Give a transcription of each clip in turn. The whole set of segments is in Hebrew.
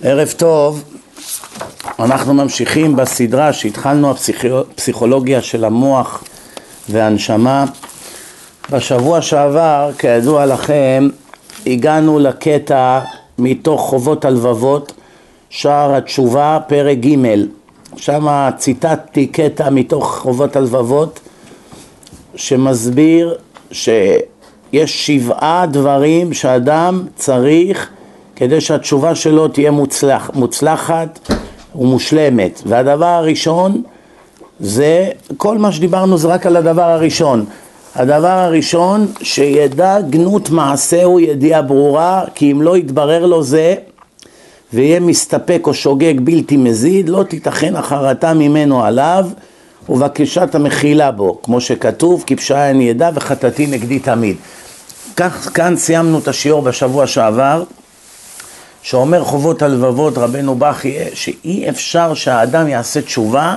ערב טוב, אנחנו ממשיכים בסדרה שהתחלנו הפסיכולוגיה של המוח והנשמה. בשבוע שעבר, כידוע לכם, הגענו לקטע מתוך חובות הלבבות, שער התשובה, פרק ג', שם ציטטתי קטע מתוך חובות הלבבות שמסביר שיש שבעה דברים שאדם צריך כדי שהתשובה שלו תהיה מוצלח, מוצלחת ומושלמת. והדבר הראשון זה, כל מה שדיברנו זה רק על הדבר הראשון. הדבר הראשון, שידע גנות מעשהו ידיעה ברורה, כי אם לא יתברר לו זה, ויהיה מסתפק או שוגג בלתי מזיד, לא תיתכן החרטה ממנו עליו, ובקשת המחילה בו, כמו שכתוב, כי פשעי אני ידע וחטאתי נגדי תמיד. כך, כאן סיימנו את השיעור בשבוע שעבר. שאומר חובות הלבבות רבנו בכי שאי אפשר שהאדם יעשה תשובה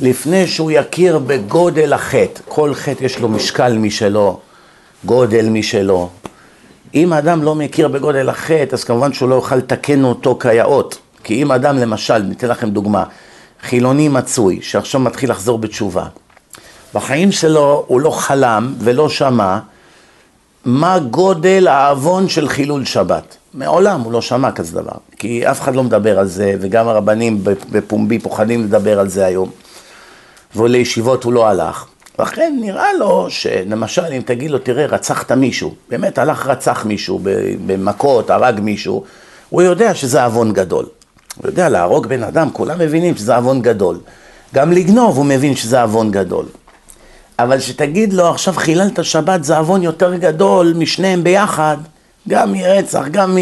לפני שהוא יכיר בגודל החטא. כל חטא יש לו משקל משלו, גודל משלו. אם האדם לא מכיר בגודל החטא, אז כמובן שהוא לא יוכל לתקן אותו כיאות. כי אם אדם למשל, ניתן לכם דוגמה, חילוני מצוי, שעכשיו מתחיל לחזור בתשובה, בחיים שלו הוא לא חלם ולא שמע מה גודל העוון של חילול שבת. מעולם הוא לא שמע כזה דבר, כי אף אחד לא מדבר על זה, וגם הרבנים בפומבי פוחדים לדבר על זה היום. ולישיבות הוא לא הלך. לכן נראה לו שלמשל אם תגיד לו, תראה, רצחת מישהו, באמת הלך רצח מישהו במכות, הרג מישהו, הוא יודע שזה עוון גדול. הוא יודע, להרוג בן אדם, כולם מבינים שזה עוון גדול. גם לגנוב הוא מבין שזה עוון גדול. אבל שתגיד לו, עכשיו חיללת שבת זה עוון יותר גדול משניהם ביחד, גם מרצח, גם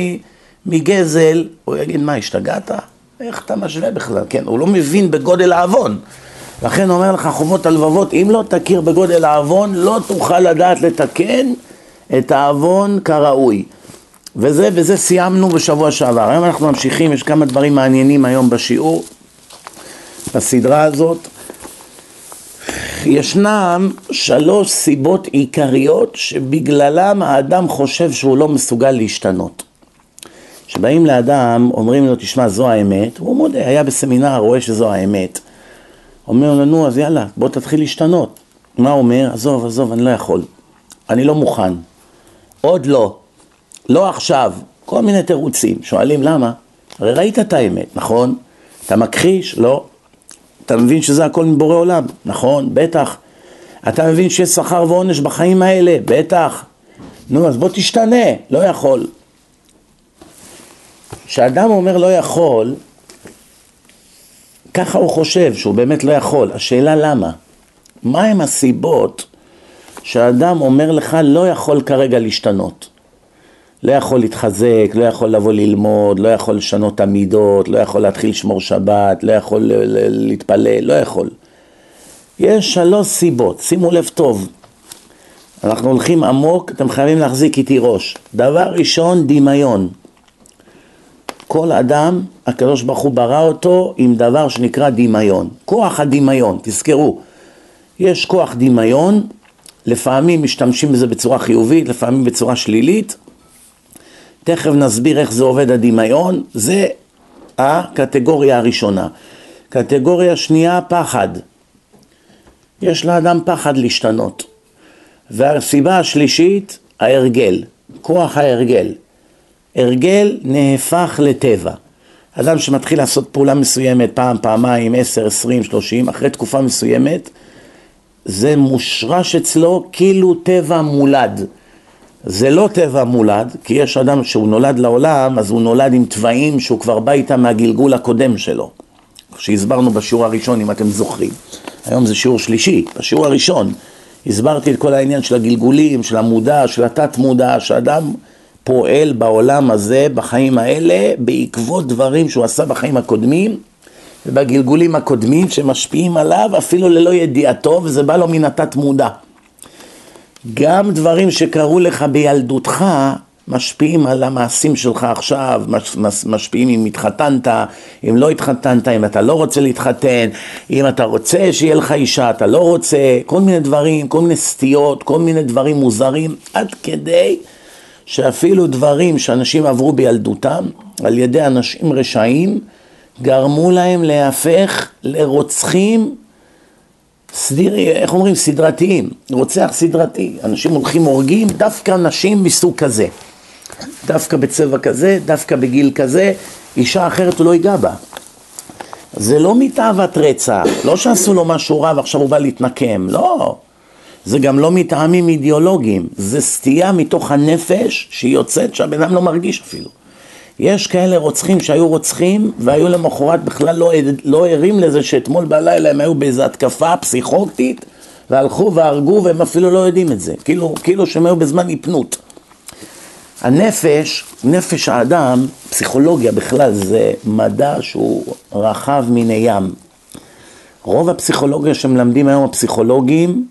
מגזל, הוא יגיד, מה, השתגעת? איך אתה משווה בכלל? כן, הוא לא מבין בגודל העוון. לכן אומר לך חובות הלבבות, אם לא תכיר בגודל העוון, לא תוכל לדעת לתקן את העוון כראוי. וזה, וזה סיימנו בשבוע שעבר. היום אנחנו ממשיכים, יש כמה דברים מעניינים היום בשיעור, בסדרה הזאת. ישנם שלוש סיבות עיקריות שבגללם האדם חושב שהוא לא מסוגל להשתנות. כשבאים לאדם, אומרים לו, תשמע, זו האמת, הוא מודה, היה בסמינר, רואה שזו האמת. אומר לו, נו, אז יאללה, בוא תתחיל להשתנות. מה הוא אומר? עזוב, עזוב, אני לא יכול. אני לא מוכן. עוד לא. לא עכשיו. כל מיני תירוצים. שואלים למה? הרי ראית את האמת, נכון? אתה מכחיש? לא. אתה מבין שזה הכל מבורא עולם, נכון? בטח. אתה מבין שיש שכר ועונש בחיים האלה? בטח. נו, אז בוא תשתנה, לא יכול. כשאדם אומר לא יכול, ככה הוא חושב שהוא באמת לא יכול. השאלה למה? מהם הסיבות שאדם אומר לך לא יכול כרגע להשתנות? לא יכול להתחזק, לא יכול לבוא ללמוד, לא יכול לשנות את המידות, לא יכול להתחיל לשמור שבת, לא יכול להתפלל, לא יכול. יש שלוש סיבות, שימו לב טוב. אנחנו הולכים עמוק, אתם חייבים להחזיק איתי ראש. דבר ראשון, דמיון. כל אדם, הקדוש ברוך הוא ברא אותו עם דבר שנקרא דמיון. כוח הדמיון, תזכרו. יש כוח דמיון, לפעמים משתמשים בזה בצורה חיובית, לפעמים בצורה שלילית. תכף נסביר איך זה עובד הדמיון, זה הקטגוריה הראשונה. קטגוריה שנייה, פחד. יש לאדם פחד להשתנות. והסיבה השלישית, ההרגל, כוח ההרגל. הרגל נהפך לטבע. אדם שמתחיל לעשות פעולה מסוימת פעם, פעמיים, עשר, עשרים, שלושים, אחרי תקופה מסוימת, זה מושרש אצלו כאילו טבע מולד. זה לא טבע מולד, כי יש אדם שהוא נולד לעולם, אז הוא נולד עם תוואים שהוא כבר בא איתם מהגלגול הקודם שלו. שהסברנו בשיעור הראשון, אם אתם זוכרים. היום זה שיעור שלישי, בשיעור הראשון. הסברתי את כל העניין של הגלגולים, של המודע, של התת מודע, שאדם פועל בעולם הזה, בחיים האלה, בעקבות דברים שהוא עשה בחיים הקודמים, ובגלגולים הקודמים שמשפיעים עליו אפילו ללא ידיעתו, וזה בא לו מן התת מודע. גם דברים שקרו לך בילדותך משפיעים על המעשים שלך עכשיו, מש, מש, משפיעים אם התחתנת, אם לא התחתנת, אם אתה לא רוצה להתחתן, אם אתה רוצה שיהיה לך אישה, אתה לא רוצה, כל מיני דברים, כל מיני סטיות, כל מיני דברים מוזרים, עד כדי שאפילו דברים שאנשים עברו בילדותם, על ידי אנשים רשעים, גרמו להם להפך לרוצחים סדיר, איך אומרים? סדרתיים, רוצח סדרתי. אנשים הולכים הורגים דווקא נשים מסוג כזה. דווקא בצבע כזה, דווקא בגיל כזה, אישה אחרת הוא לא ייגע בה. זה לא מתאוות רצח, לא שעשו לו משהו רע ועכשיו הוא בא להתנקם, לא. זה גם לא מטעמים אידיאולוגיים, זה סטייה מתוך הנפש שהיא יוצאת שהבן אדם לא מרגיש אפילו. יש כאלה רוצחים שהיו רוצחים והיו למחרת בכלל לא, לא ערים לזה שאתמול בלילה הם היו באיזו התקפה פסיכוטית והלכו והרגו והם אפילו לא יודעים את זה, כאילו, כאילו שהם היו בזמן היפנות. הנפש, נפש האדם, פסיכולוגיה בכלל זה מדע שהוא רחב מן הים. רוב הפסיכולוגיה שמלמדים היום הפסיכולוגים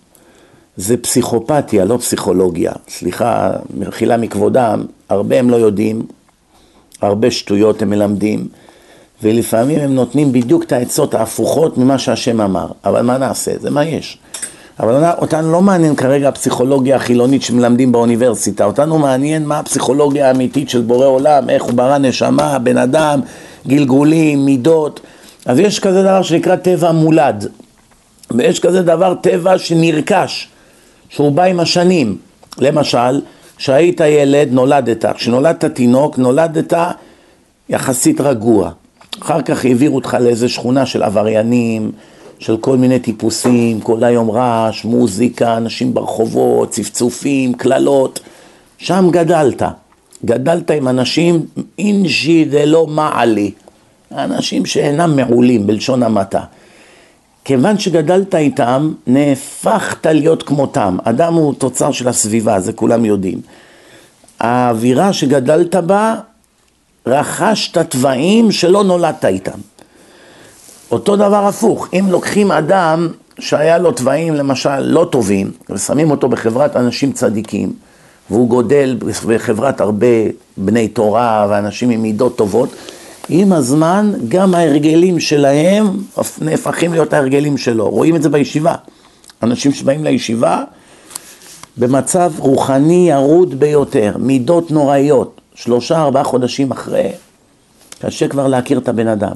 זה פסיכופתיה, לא פסיכולוגיה. סליחה, מחילה מכבודם, הרבה הם לא יודעים, הרבה שטויות הם מלמדים, ולפעמים הם נותנים בדיוק את העצות ההפוכות ממה שהשם אמר. אבל מה נעשה? זה מה יש. אבל אותנו לא מעניין כרגע הפסיכולוגיה החילונית שמלמדים באוניברסיטה, אותנו מעניין מה הפסיכולוגיה האמיתית של בורא עולם, איך הוא ברא נשמה, בן אדם, גלגולים, מידות. אז יש כזה דבר שנקרא טבע מולד, ויש כזה דבר טבע שנרכש, שהוא בא עם השנים. למשל, כשהיית ילד נולדת, כשנולדת תינוק נולדת יחסית רגוע. אחר כך העבירו אותך לאיזה שכונה של עבריינים, של כל מיני טיפוסים, כל היום רעש, מוזיקה, אנשים ברחובות, צפצופים, קללות. שם גדלת. גדלת עם אנשים אינשי דלא מעלי, אנשים שאינם מעולים בלשון המעטה. כיוון שגדלת איתם, נהפכת להיות כמותם. אדם הוא תוצר של הסביבה, זה כולם יודעים. האווירה שגדלת בה, רכשת תוואים שלא נולדת איתם. אותו דבר הפוך, אם לוקחים אדם שהיה לו תוואים למשל לא טובים, ושמים אותו בחברת אנשים צדיקים, והוא גודל בחברת הרבה בני תורה ואנשים עם מידות טובות, עם הזמן גם ההרגלים שלהם נהפכים להיות ההרגלים שלו. רואים את זה בישיבה. אנשים שבאים לישיבה במצב רוחני ירוד ביותר, מידות נוראיות, שלושה ארבעה חודשים אחרי, קשה כבר להכיר את הבן אדם.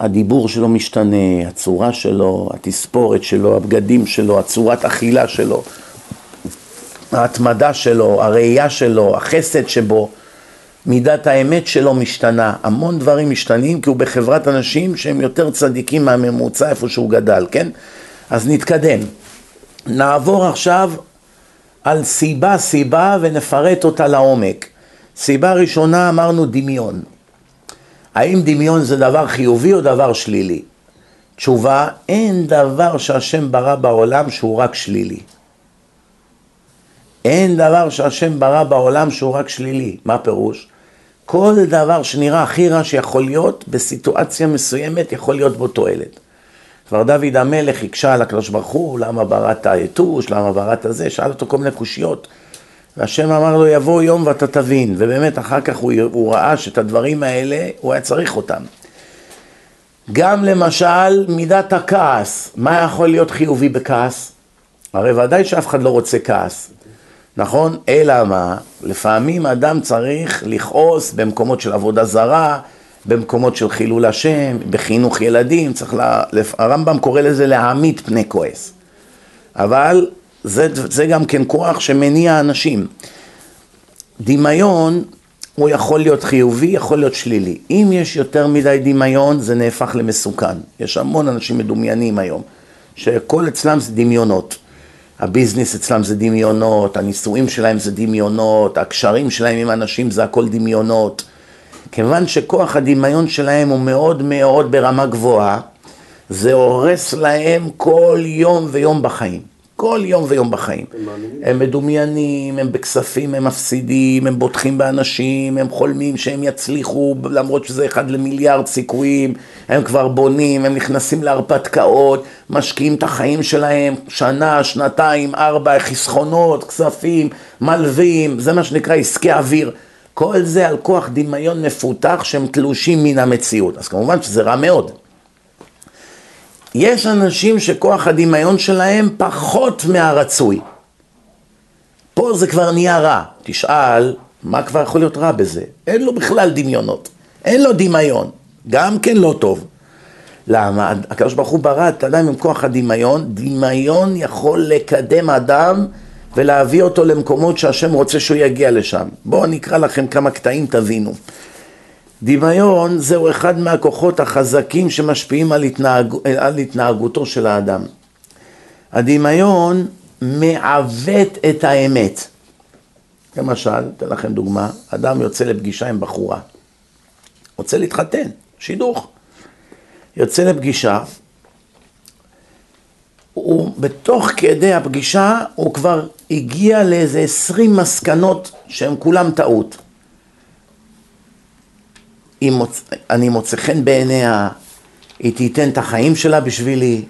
הדיבור שלו משתנה, הצורה שלו, התספורת שלו, הבגדים שלו, הצורת אכילה שלו, ההתמדה שלו, הראייה שלו, החסד שבו. מידת האמת שלו משתנה, המון דברים משתנים כי הוא בחברת אנשים שהם יותר צדיקים מהממוצע איפה שהוא גדל, כן? אז נתקדם. נעבור עכשיו על סיבה סיבה ונפרט אותה לעומק. סיבה ראשונה אמרנו דמיון. האם דמיון זה דבר חיובי או דבר שלילי? תשובה, אין דבר שהשם ברא בעולם שהוא רק שלילי. אין דבר שהשם ברא בעולם שהוא רק שלילי. מה פירוש? כל דבר שנראה הכי רע שיכול להיות, בסיטואציה מסוימת יכול להיות בו תועלת. כבר דוד המלך הקשה על הקדוש ברוך הוא, למה בראת היתוש, למה בראת זה, שאל אותו כל מיני קושיות. והשם אמר לו, יבוא יום ואתה תבין. ובאמת, אחר כך הוא, הוא ראה שאת הדברים האלה, הוא היה צריך אותם. גם למשל, מידת הכעס. מה יכול להיות חיובי בכעס? הרי ודאי שאף אחד לא רוצה כעס. נכון? אלא מה? לפעמים אדם צריך לכעוס במקומות של עבודה זרה, במקומות של חילול השם, בחינוך ילדים, צריך לה... הרמב"ם קורא לזה להעמיד פני כועס. אבל זה, זה גם כן כוח שמניע אנשים. דמיון הוא יכול להיות חיובי, יכול להיות שלילי. אם יש יותר מדי דמיון, זה נהפך למסוכן. יש המון אנשים מדומיינים היום, שכל אצלם זה דמיונות. הביזנס אצלם זה דמיונות, הנישואים שלהם זה דמיונות, הקשרים שלהם עם אנשים זה הכל דמיונות. כיוון שכוח הדמיון שלהם הוא מאוד מאוד ברמה גבוהה, זה הורס להם כל יום ויום בחיים. כל יום ויום בחיים. הם מדומיינים, הם בכספים, הם מפסידים, הם בוטחים באנשים, הם חולמים שהם יצליחו למרות שזה אחד למיליארד סיכויים, הם כבר בונים, הם נכנסים להרפתקאות, משקיעים את החיים שלהם, שנה, שנתיים, ארבע, חסכונות, כספים, מלווים, זה מה שנקרא עסקי אוויר. כל זה על כוח דמיון מפותח שהם תלושים מן המציאות. אז כמובן שזה רע מאוד. יש אנשים שכוח הדמיון שלהם פחות מהרצוי. פה זה כבר נהיה רע. תשאל מה כבר יכול להיות רע בזה? אין לו בכלל דמיונות, אין לו דמיון, גם כן לא טוב. למה? הקדוש ברוך הוא ברא את האדם עם כוח הדמיון, דמיון יכול לקדם אדם ולהביא אותו למקומות שהשם רוצה שהוא יגיע לשם. בואו אני אקרא לכם כמה קטעים תבינו. דמיון זהו אחד מהכוחות החזקים שמשפיעים על, התנהג... על התנהגותו של האדם. הדמיון מעוות את האמת. למשל, אתן לכם דוגמה, אדם יוצא לפגישה עם בחורה, רוצה להתחתן, שידוך. יוצא לפגישה, הוא בתוך כדי הפגישה הוא כבר הגיע לאיזה עשרים מסקנות שהן כולם טעות. מוצ... אני מוצא חן בעיניה, היא תיתן את החיים שלה בשבילי,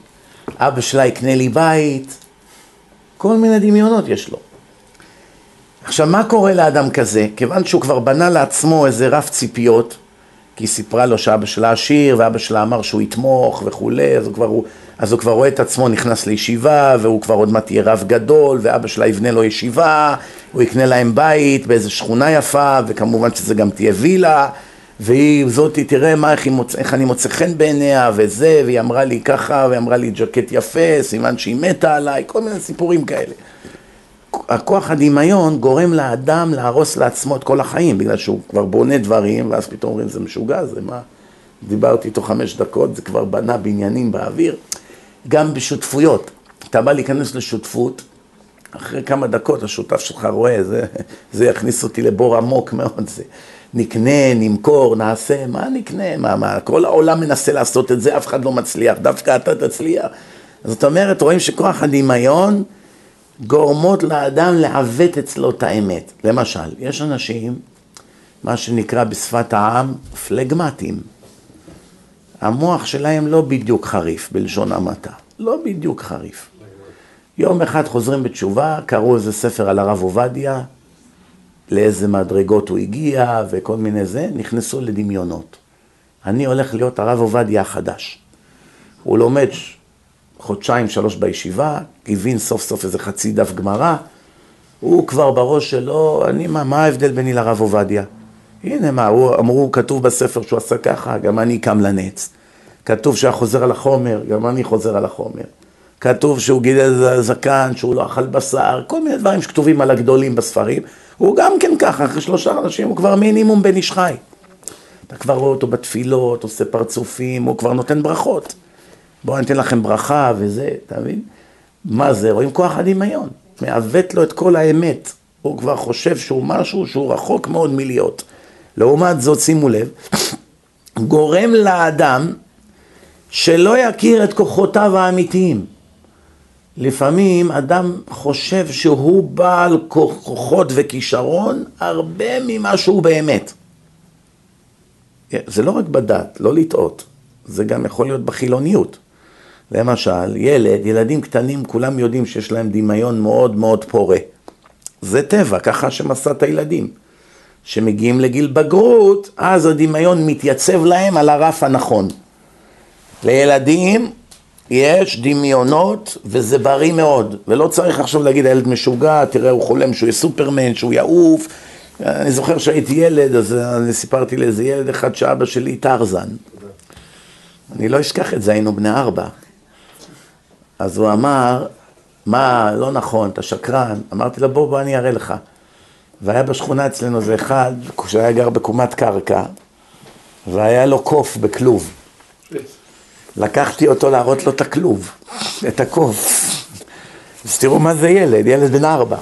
אבא שלה יקנה לי בית, כל מיני דמיונות יש לו. עכשיו, מה קורה לאדם כזה? כיוון שהוא כבר בנה לעצמו איזה רף ציפיות, כי היא סיפרה לו שאבא שלה עשיר, ואבא שלה אמר שהוא יתמוך וכולי, אז הוא כבר, אז הוא כבר רואה את עצמו נכנס לישיבה, והוא כבר עוד מעט יהיה רב גדול, ואבא שלה יבנה לו ישיבה, הוא יקנה להם בית באיזה שכונה יפה, וכמובן שזה גם תהיה וילה, והיא זאתי, תראה מה, איך, מוצ... איך אני מוצא חן בעיניה, וזה, והיא אמרה לי ככה, והיא אמרה לי ג'קט יפה, סימן שהיא מתה עליי, כל מיני סיפורים כאלה. הכוח הדמיון גורם לאדם להרוס לעצמו את כל החיים, בגלל שהוא כבר בונה דברים, ואז פתאום אומרים זה משוגע, זה מה? דיברתי איתו חמש דקות, זה כבר בנה בניינים באוויר. גם בשותפויות, אתה בא להיכנס לשותפות, אחרי כמה דקות השותף שלך רואה, זה, זה יכניס אותי לבור עמוק מאוד, זה נקנה, נמכור, נעשה, מה נקנה, מה, מה, כל העולם מנסה לעשות את זה, אף אחד לא מצליח, דווקא אתה תצליח. זאת אומרת, רואים שכוח הדמיון גורמות לאדם לעוות אצלו את האמת. למשל, יש אנשים, מה שנקרא בשפת העם, פלגמטיים. המוח שלהם לא בדיוק חריף, בלשון המעטה. לא בדיוק חריף. יום אחד חוזרים בתשובה, קראו איזה ספר על הרב עובדיה, לאיזה מדרגות הוא הגיע וכל מיני זה, נכנסו לדמיונות. אני הולך להיות הרב עובדיה החדש. הוא לומד חודשיים, שלוש בישיבה, הבין סוף סוף איזה חצי דף גמרא, הוא כבר בראש שלו, אני, מה, מה ההבדל ביני לרב עובדיה? הנה מה, הוא, אמרו, כתוב בספר שהוא עשה ככה, גם אני קם לנץ. כתוב שהיה חוזר על החומר, גם אני חוזר על החומר. כתוב שהוא גידל זקן, שהוא לא אכל בשר, כל מיני דברים שכתובים על הגדולים בספרים. הוא גם כן ככה, אחרי שלושה אנשים הוא כבר מינימום בן איש חי. אתה כבר רואה אותו בתפילות, עושה פרצופים, הוא כבר נותן ברכות. בואו אני אתן לכם ברכה וזה, אתה מבין? מה זה? רואים כוח הדמיון. מעוות לו את כל האמת. הוא כבר חושב שהוא משהו שהוא רחוק מאוד מלהיות. לעומת זאת, שימו לב, גורם לאדם שלא יכיר את כוחותיו האמיתיים. לפעמים אדם חושב שהוא בעל כוחות וכישרון הרבה ממה שהוא באמת. זה לא רק בדת, לא לטעות, זה גם יכול להיות בחילוניות. למשל, ילד, ילדים קטנים, כולם יודעים שיש להם דמיון מאוד מאוד פורה. זה טבע, ככה שמסע את הילדים. כשמגיעים לגיל בגרות, אז הדמיון מתייצב להם על הרף הנכון. לילדים יש דמיונות וזה בריא מאוד, ולא צריך עכשיו להגיד הילד משוגע, תראה הוא חולם שהוא יהיה סופרמן, שהוא יעוף. אני זוכר שהייתי ילד, אז אני סיפרתי לאיזה ילד אחד שאבא שלי טרזן. אני לא אשכח את זה, היינו בני ארבע. אז הוא אמר, מה, לא נכון, אתה שקרן. אמרתי לו, בוא, בוא אני אראה לך. והיה בשכונה אצלנו זה אחד, שהיה גר בקומת קרקע, והיה לו קוף בכלוב. לקחתי אותו להראות לו את הכלוב, את הקוף. אז תראו מה זה ילד, ילד בן ארבע.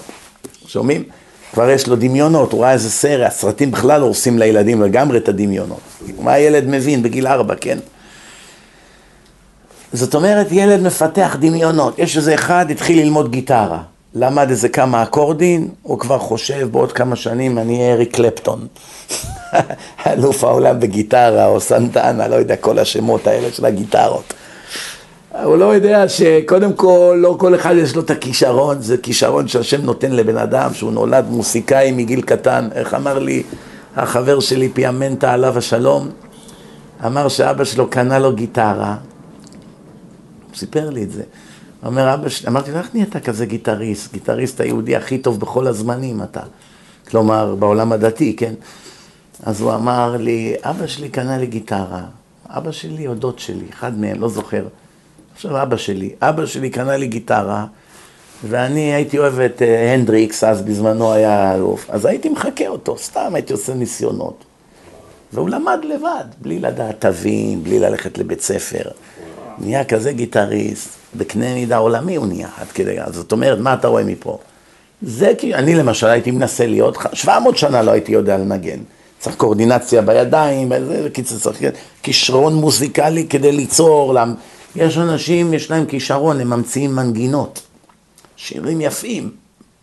שומעים? כבר יש לו דמיונות, הוא ראה איזה סרט, הסרטים בכלל הורסים לילדים לגמרי את הדמיונות. מה הילד מבין בגיל ארבע, כן? זאת אומרת, ילד מפתח דמיונות. יש איזה אחד, התחיל ללמוד גיטרה. למד איזה כמה אקורדים, הוא כבר חושב בעוד כמה שנים אני אהיה אריק קלפטון. אלוף העולם בגיטרה, או סנטנה, לא יודע, כל השמות האלה של הגיטרות. הוא לא יודע שקודם כל, לא כל אחד יש לו את הכישרון, זה כישרון שהשם נותן לבן אדם, שהוא נולד מוסיקאי מגיל קטן. איך אמר לי החבר שלי, פיאמנטה, עליו השלום? אמר שאבא שלו קנה לו גיטרה, הוא סיפר לי את זה. אומר, אבא שלי, אמרתי לו, איך נהיית כזה גיטריסט? גיטריסט היהודי הכי טוב בכל הזמנים אתה. כלומר, בעולם הדתי, כן? אז הוא אמר לי, אבא שלי קנה לי גיטרה, אבא שלי או דוד שלי, אחד מהם, לא זוכר. עכשיו אבא שלי, אבא שלי קנה לי גיטרה, ואני הייתי אוהב את אה, הנדריקס, אז בזמנו היה אלוף, אז הייתי מחקה אותו, סתם הייתי עושה ניסיונות. והוא למד לבד, בלי לדעת תווים, בלי ללכת לבית ספר. נהיה כזה גיטריסט, בקנה מידה עולמי הוא נהיה, עד כדי, זאת אומרת, מה אתה רואה מפה? זה כי אני למשל הייתי מנסה להיות, 700 שנה לא הייתי יודע לנגן. צריך קואורדינציה בידיים, צריך כישרון מוזיקלי כדי ליצור, יש אנשים, יש להם כישרון, הם ממציאים מנגינות, שירים יפים,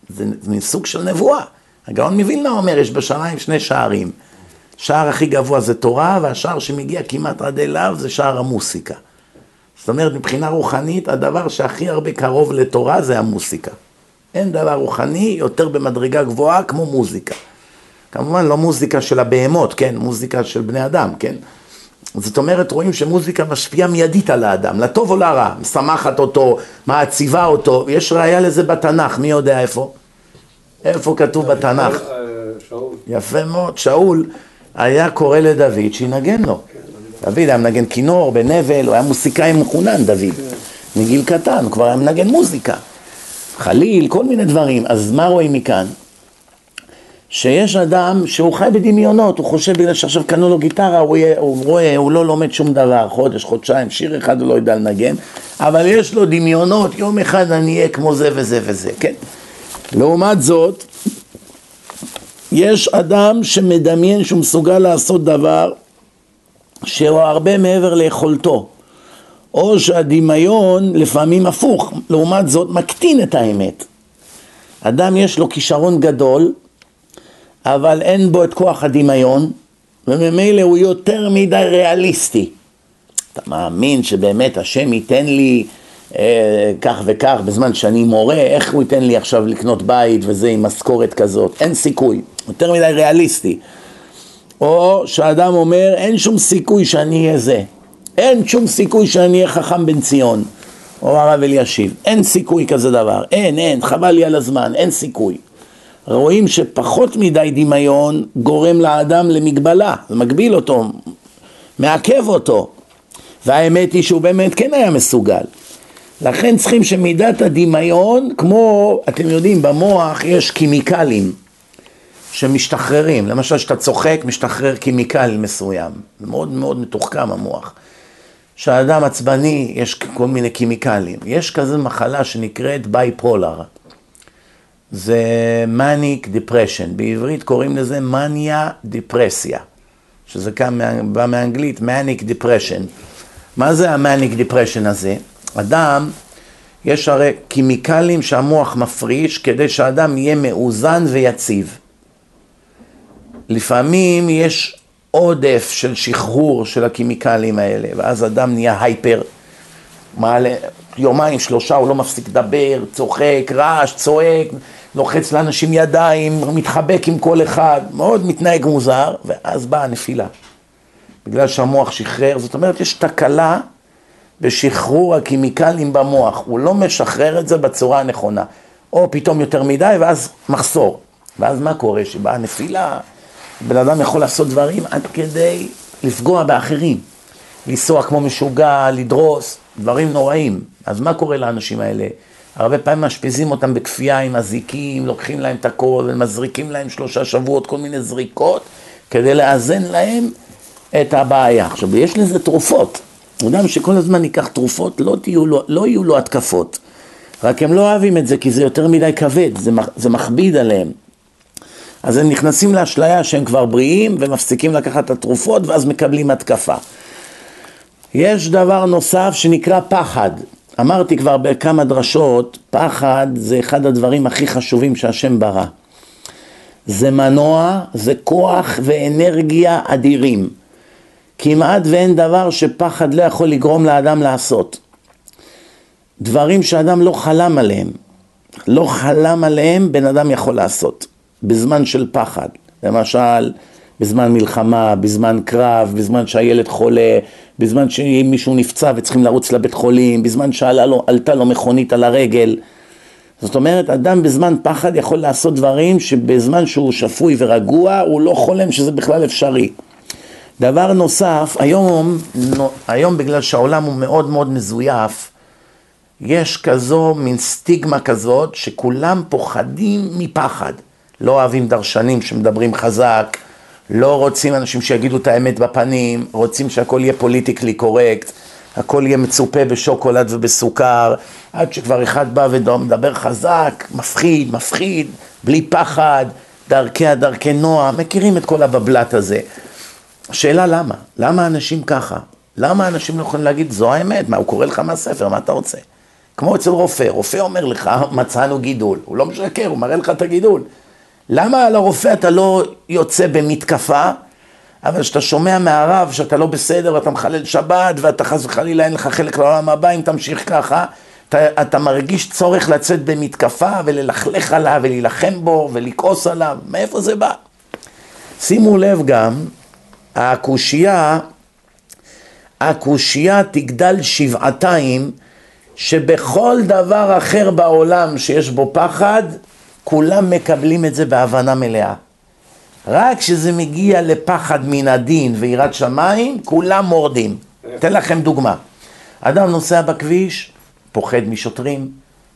זה, זה סוג של נבואה. הגאון מווילנה אומר, יש בשמיים שני שערים. שער הכי גבוה זה תורה, והשער שמגיע כמעט עד אליו זה שער המוסיקה. זאת אומרת, מבחינה רוחנית, הדבר שהכי הרבה קרוב לתורה זה המוסיקה. אין דבר רוחני יותר במדרגה גבוהה כמו מוזיקה. כמובן לא מוזיקה של הבהמות, כן? מוזיקה של בני אדם, כן? זאת אומרת, רואים שמוזיקה משפיעה מיידית על האדם, לטוב או לרע, משמחת אותו, מעציבה אותו, יש ראייה לזה בתנ"ך, מי יודע איפה? איפה כתוב בתנ"ך? יפה מאוד, שאול היה קורא לדוד שינגן לו. דוד היה מנגן כינור בנבל, הוא היה מוסיקאי מחונן, דוד. מגיל קטן, הוא כבר היה מנגן מוזיקה. חליל, כל מיני דברים. אז מה רואים מכאן? שיש אדם שהוא חי בדמיונות, הוא חושב בגלל שעכשיו קנו לו גיטרה, הוא, יהיה, הוא רואה, הוא לא לומד שום דבר, חודש, חודשיים, שיר אחד הוא לא יודע לנגן, אבל יש לו דמיונות, יום אחד אני אהיה כמו זה וזה וזה, כן? לעומת זאת, יש אדם שמדמיין שהוא מסוגל לעשות דבר שהוא הרבה מעבר ליכולתו, או שהדמיון לפעמים הפוך, לעומת זאת מקטין את האמת. אדם יש לו כישרון גדול, אבל אין בו את כוח הדמיון, וממילא הוא יותר מדי ריאליסטי. אתה מאמין שבאמת השם ייתן לי אה, כך וכך בזמן שאני מורה, איך הוא ייתן לי עכשיו לקנות בית וזה עם משכורת כזאת? אין סיכוי, יותר מדי ריאליסטי. או שאדם אומר, אין שום סיכוי שאני אהיה זה. אין שום סיכוי שאני אהיה חכם בן ציון, או הרב אלישיב. אין סיכוי כזה דבר. אין, אין, חבל לי על הזמן, אין סיכוי. רואים שפחות מדי דמיון גורם לאדם למגבלה, זה מגביל אותו, מעכב אותו. והאמת היא שהוא באמת כן היה מסוגל. לכן צריכים שמידת הדמיון, כמו, אתם יודעים, במוח יש כימיקלים שמשתחררים. למשל, כשאתה צוחק, משתחרר כימיקל מסוים. מאוד מאוד מתוחכם המוח. כשאדם עצבני, יש כל מיני כימיקלים. יש כזה מחלה שנקראת בייפולר. זה manic depression, בעברית קוראים לזה מניה דיפרסיה, שזה כאן בא מאנגלית manic depression. מה זה ה manic depression הזה? אדם, יש הרי כימיקלים שהמוח מפריש כדי שאדם יהיה מאוזן ויציב. לפעמים יש עודף של שחרור של הכימיקלים האלה, ואז אדם נהיה הייפר, מעלה, יומיים שלושה הוא לא מפסיק לדבר, צוחק, רעש, צועק, לוחץ לאנשים ידיים, מתחבק עם כל אחד, מאוד מתנהג מוזר, ואז באה הנפילה. בגלל שהמוח שחרר, זאת אומרת יש תקלה בשחרור הכימיקלים במוח, הוא לא משחרר את זה בצורה הנכונה, או פתאום יותר מדי ואז מחסור, ואז מה קורה? שבאה נפילה, בן אדם יכול לעשות דברים עד כדי לפגוע באחרים, לנסוע כמו משוגע, לדרוס, דברים נוראים, אז מה קורה לאנשים האלה? הרבה פעמים מאשפזים אותם בכפייה עם אזיקים, לוקחים להם את הכל ומזריקים להם שלושה שבועות, כל מיני זריקות, כדי לאזן להם את הבעיה. עכשיו, יש לזה תרופות. אדם שכל הזמן ייקח תרופות, לא, תהיו לו, לא יהיו לו התקפות. רק הם לא אוהבים את זה כי זה יותר מדי כבד, זה, זה מכביד עליהם. אז הם נכנסים לאשליה שהם כבר בריאים ומפסיקים לקחת את התרופות ואז מקבלים התקפה. יש דבר נוסף שנקרא פחד. אמרתי כבר בכמה דרשות, פחד זה אחד הדברים הכי חשובים שהשם ברא. זה מנוע, זה כוח ואנרגיה אדירים. כמעט ואין דבר שפחד לא יכול לגרום לאדם לעשות. דברים שאדם לא חלם עליהם, לא חלם עליהם, בן אדם יכול לעשות, בזמן של פחד. למשל, בזמן מלחמה, בזמן קרב, בזמן שהילד חולה, בזמן שמישהו נפצע וצריכים לרוץ לבית חולים, בזמן שעלתה לו מכונית על הרגל. זאת אומרת, אדם בזמן פחד יכול לעשות דברים שבזמן שהוא שפוי ורגוע, הוא לא חולם שזה בכלל אפשרי. דבר נוסף, היום, היום בגלל שהעולם הוא מאוד מאוד מזויף, יש כזו מין סטיגמה כזאת שכולם פוחדים מפחד. לא אוהבים דרשנים שמדברים חזק, לא רוצים אנשים שיגידו את האמת בפנים, רוצים שהכל יהיה פוליטיקלי קורקט, הכל יהיה מצופה בשוקולד ובסוכר, עד שכבר אחד בא ומדבר חזק, מפחיד, מפחיד, בלי פחד, דרכי הדרכי נועם, מכירים את כל הבבלת הזה. השאלה למה? למה אנשים ככה? למה אנשים לא יכולים להגיד, זו האמת, מה, הוא קורא לך מהספר, מה אתה רוצה? כמו אצל רופא, רופא אומר לך, מצאנו גידול, הוא לא משקר, הוא מראה לך את הגידול. למה על הרופא אתה לא יוצא במתקפה, אבל כשאתה שומע מהרב שאתה לא בסדר ואתה מחלל שבת ואתה חס וחלילה אין לך חלק לעולם הבא אם תמשיך ככה, אתה, אתה מרגיש צורך לצאת במתקפה וללכלך עליו ולהילחם בו ולכעוס עליו, מאיפה זה בא? שימו לב גם, הקושייה, הקושייה תגדל שבעתיים שבכל דבר אחר בעולם שיש בו פחד, כולם מקבלים את זה בהבנה מלאה. רק כשזה מגיע לפחד מן הדין ויראת שמיים, כולם מורדים. אתן לכם דוגמה. אדם נוסע בכביש, פוחד משוטרים,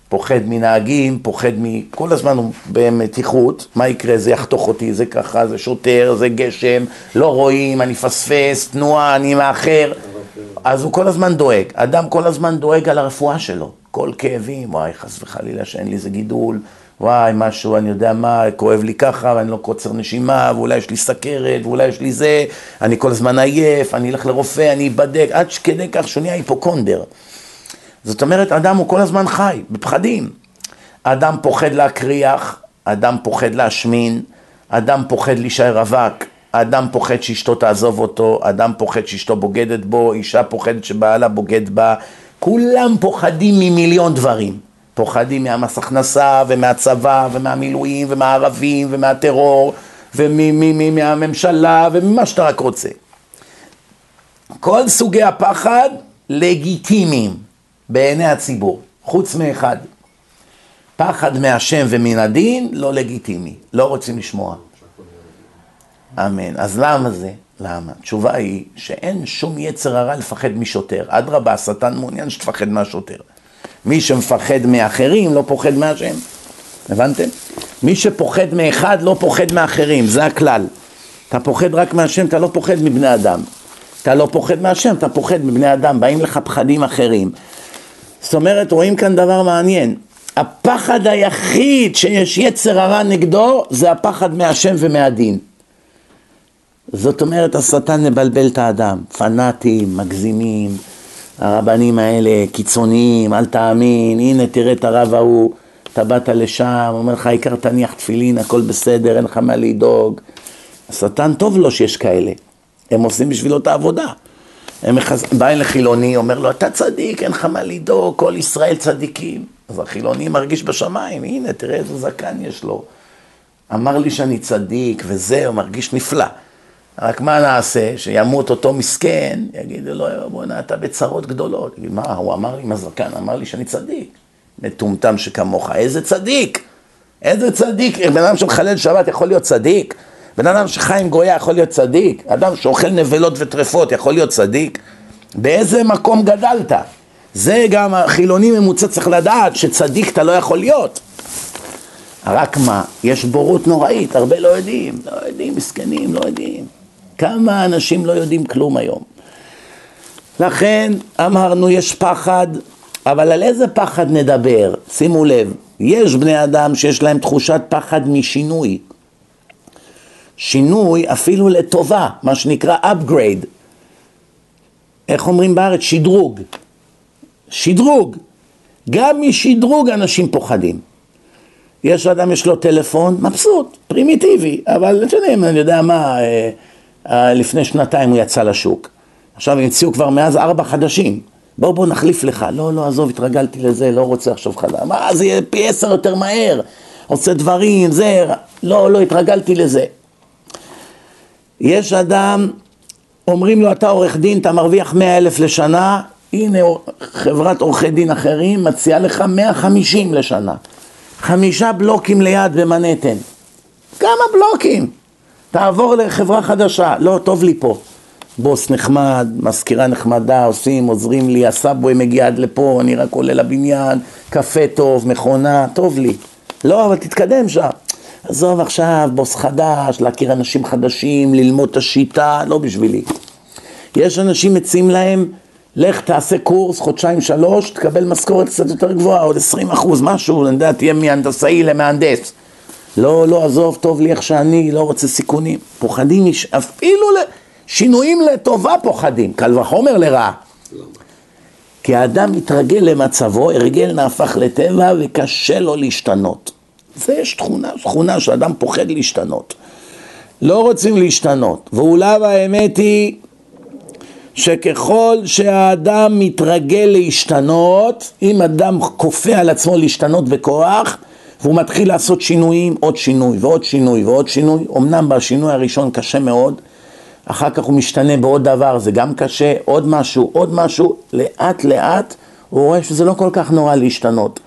פוחד מנהגים, פוחד מ... כל הזמן הוא במתיחות, מה יקרה? זה יחתוך אותי, זה ככה, זה שוטר, זה גשם, לא רואים, אני פספס, תנועה, אני מאחר. אז הוא כל הזמן דואג. אדם כל הזמן דואג על הרפואה שלו. כל כאבים, וואי, חס וחלילה שאין לי איזה גידול, וואי, משהו, אני יודע מה, כואב לי ככה, ואני לא קוצר נשימה, ואולי יש לי סכרת, ואולי יש לי זה, אני כל הזמן עייף, אני אלך לרופא, אני אבדק, עד כדי כך שהוא נהיה היפוקונדר. זאת אומרת, אדם הוא כל הזמן חי, בפחדים. אדם פוחד להקריח, אדם פוחד להשמין, אדם פוחד להישאר רווק, אדם פוחד שאשתו תעזוב אותו, אדם פוחד שאשתו בוגדת בו, אישה פוחדת שבעלה בוגד בה, כולם פוחדים ממיליון דברים. פוחדים מהמס הכנסה ומהצבא ומהמילואים ומהערבים ומהטרור ומהממשלה וממה שאתה רק רוצה. כל סוגי הפחד לגיטימיים בעיני הציבור, חוץ מאחד. פחד מהשם ומן הדין לא לגיטימי, לא רוצים לשמוע. אמן. אז למה זה? למה? התשובה היא שאין שום יצר הרע לפחד משוטר. אדרבה, השטן מעוניין שתפחד מהשוטר. מי שמפחד מאחרים לא פוחד מהשם. הבנתם? מי שפוחד מאחד לא פוחד מאחרים, זה הכלל. אתה פוחד רק מהשם, אתה לא פוחד מבני אדם. אתה לא פוחד מהשם, אתה פוחד מבני אדם, באים לך פחדים אחרים. זאת אומרת, רואים כאן דבר מעניין. הפחד היחיד שיש יצר הרע נגדו, זה הפחד מהשם ומהדין. זאת אומרת, השטן מבלבל את האדם. פנאטים, מגזימים, הרבנים האלה קיצוניים, אל תאמין, הנה תראה את הרב ההוא, אתה באת לשם, אומר לך העיקר תניח תפילין, הכל בסדר, אין לך מה לדאוג. השטן טוב לו שיש כאלה, הם עושים בשבילו את העבודה. הם מחז... בא אל החילוני, אומר לו, אתה צדיק, אין לך מה לדאוג, כל ישראל צדיקים. אז החילוני מרגיש בשמיים, הנה, תראה איזה זקן יש לו. אמר לי שאני צדיק, וזהו, מרגיש נפלא. רק מה נעשה? שימות אותו מסכן, יגידו לו, בוא'נה, אתה בצרות גדולות. יגיד, מה, הוא אמר לי, מזרקן, אמר לי שאני צדיק. מטומטם שכמוך, איזה צדיק? איזה צדיק? בן אדם שמחלל שבת יכול להיות צדיק? בן אדם שחי עם גויה יכול להיות צדיק? אדם שאוכל נבלות וטרפות יכול להיות צדיק? באיזה מקום גדלת? זה גם החילוני ממוצע צריך לדעת שצדיק אתה לא יכול להיות. רק מה, יש בורות נוראית, הרבה לא יודעים, לא יודעים, מסכנים, לא יודעים. כמה אנשים לא יודעים כלום היום. לכן אמרנו יש פחד, אבל על איזה פחד נדבר? שימו לב, יש בני אדם שיש להם תחושת פחד משינוי. שינוי אפילו לטובה, מה שנקרא upgrade. איך אומרים בארץ? שדרוג. שדרוג. גם משדרוג אנשים פוחדים. יש אדם, יש לו טלפון, מבסוט, פרימיטיבי, אבל אתם יודעים, אני יודע מה, אה, לפני שנתיים הוא יצא לשוק. עכשיו המציאו כבר מאז ארבע חדשים. בוא בוא נחליף לך. לא, לא, עזוב, התרגלתי לזה, לא רוצה עכשיו חדש. מה, זה יהיה פי עשר יותר מהר. עושה דברים, זה, לא, לא, התרגלתי לזה. יש אדם, אומרים לו, אתה עורך דין, אתה מרוויח מאה אלף לשנה, הנה חברת עורכי דין אחרים מציעה לך מאה חמישים לשנה. חמישה בלוקים ליד במנהטן. כמה בלוקים? תעבור לחברה חדשה. לא, טוב לי פה. בוס נחמד, מזכירה נחמדה, עושים, עוזרים לי, הסאבווי מגיע עד לפה, אני רק עולה לבניין, קפה טוב, מכונה, טוב לי. לא, אבל תתקדם שם. עזוב עכשיו, בוס חדש, להכיר אנשים חדשים, ללמוד את השיטה, לא בשבילי. יש אנשים מציעים להם, לך תעשה קורס, חודשיים שלוש, תקבל משכורת קצת יותר גבוהה, עוד עשרים אחוז, משהו, אני יודע, תהיה מהנדסאי למהנדס. לא, לא, עזוב, טוב לי איך שאני, לא רוצה סיכונים. פוחדים, אפילו שינויים לטובה פוחדים, קל וחומר לרעה. כי האדם מתרגל למצבו, הרגל נהפך לטבע וקשה לו להשתנות. זה יש תכונה, תכונה שאדם פוחד להשתנות. לא רוצים להשתנות, ואולי האמת היא שככל שהאדם מתרגל להשתנות, אם אדם כופה על עצמו להשתנות בכוח, והוא מתחיל לעשות שינויים, עוד שינוי ועוד שינוי ועוד שינוי, אמנם בשינוי הראשון קשה מאוד, אחר כך הוא משתנה בעוד דבר, זה גם קשה, עוד משהו, עוד משהו, לאט לאט הוא רואה שזה לא כל כך נורא להשתנות.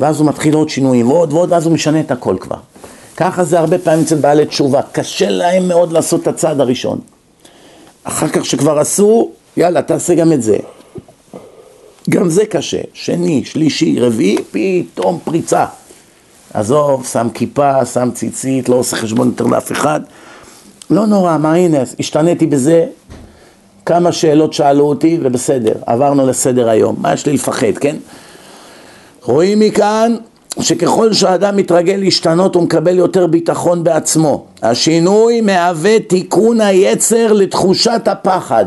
ואז הוא מתחיל עוד שינויים ועוד ועוד, ואז הוא משנה את הכל כבר. ככה זה הרבה פעמים אצל בעלי תשובה, קשה להם מאוד לעשות את הצעד הראשון. אחר כך שכבר עשו, יאללה, תעשה גם את זה. גם זה קשה, שני, שלישי, רביעי, פתאום פריצה. עזוב, שם כיפה, שם ציצית, לא עושה חשבון יותר לאף אחד. לא נורא, מה הנה, השתניתי בזה, כמה שאלות שאלו אותי, ובסדר, עברנו לסדר היום. מה יש לי לפחד, כן? רואים מכאן שככל שהאדם מתרגל להשתנות הוא מקבל יותר ביטחון בעצמו. השינוי מהווה תיקון היצר לתחושת הפחד.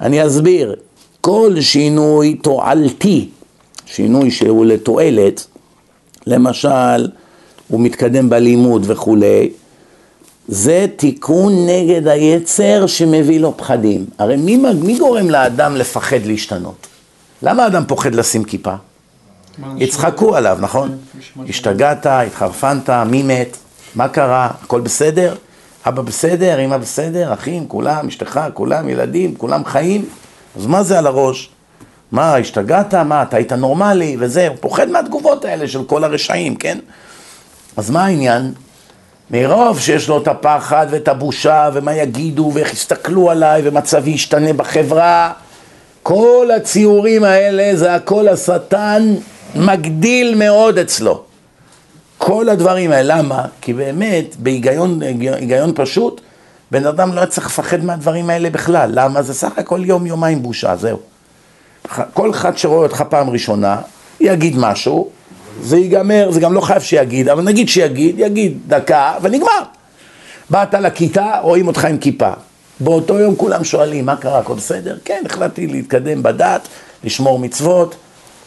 אני אסביר, כל שינוי תועלתי, שינוי שהוא לתועלת, למשל הוא מתקדם בלימוד וכולי, זה תיקון נגד היצר שמביא לו פחדים. הרי מי, מי גורם לאדם לפחד להשתנות? למה האדם פוחד לשים כיפה? יצחקו עליו, נכון? השתגעת, התחרפנת, מי מת? מה קרה? הכל בסדר? אבא בסדר, אמא בסדר, אחים, כולם, אשתך, כולם, ילדים, כולם חיים? אז מה זה על הראש? מה, השתגעת? מה, אתה היית נורמלי? וזה, הוא פוחד מהתגובות האלה של כל הרשעים, כן? אז מה העניין? מרוב שיש לו את הפחד ואת הבושה ומה יגידו ואיך יסתכלו עליי ומצבי ישתנה בחברה כל הציורים האלה זה הכל השטן מגדיל מאוד אצלו כל הדברים האלה, למה? כי באמת בהיגיון היגיון פשוט בן אדם לא צריך לפחד מהדברים האלה בכלל, למה? זה סך הכל יום יומיים בושה, זהו כל אחד שרואה אותך פעם ראשונה יגיד משהו זה ייגמר, זה גם לא חייב שיגיד, אבל נגיד שיגיד, יגיד דקה ונגמר. באת לכיתה, רואים אותך עם כיפה. באותו יום כולם שואלים, מה קרה, הכל בסדר? כן, החלטתי להתקדם בדת, לשמור מצוות.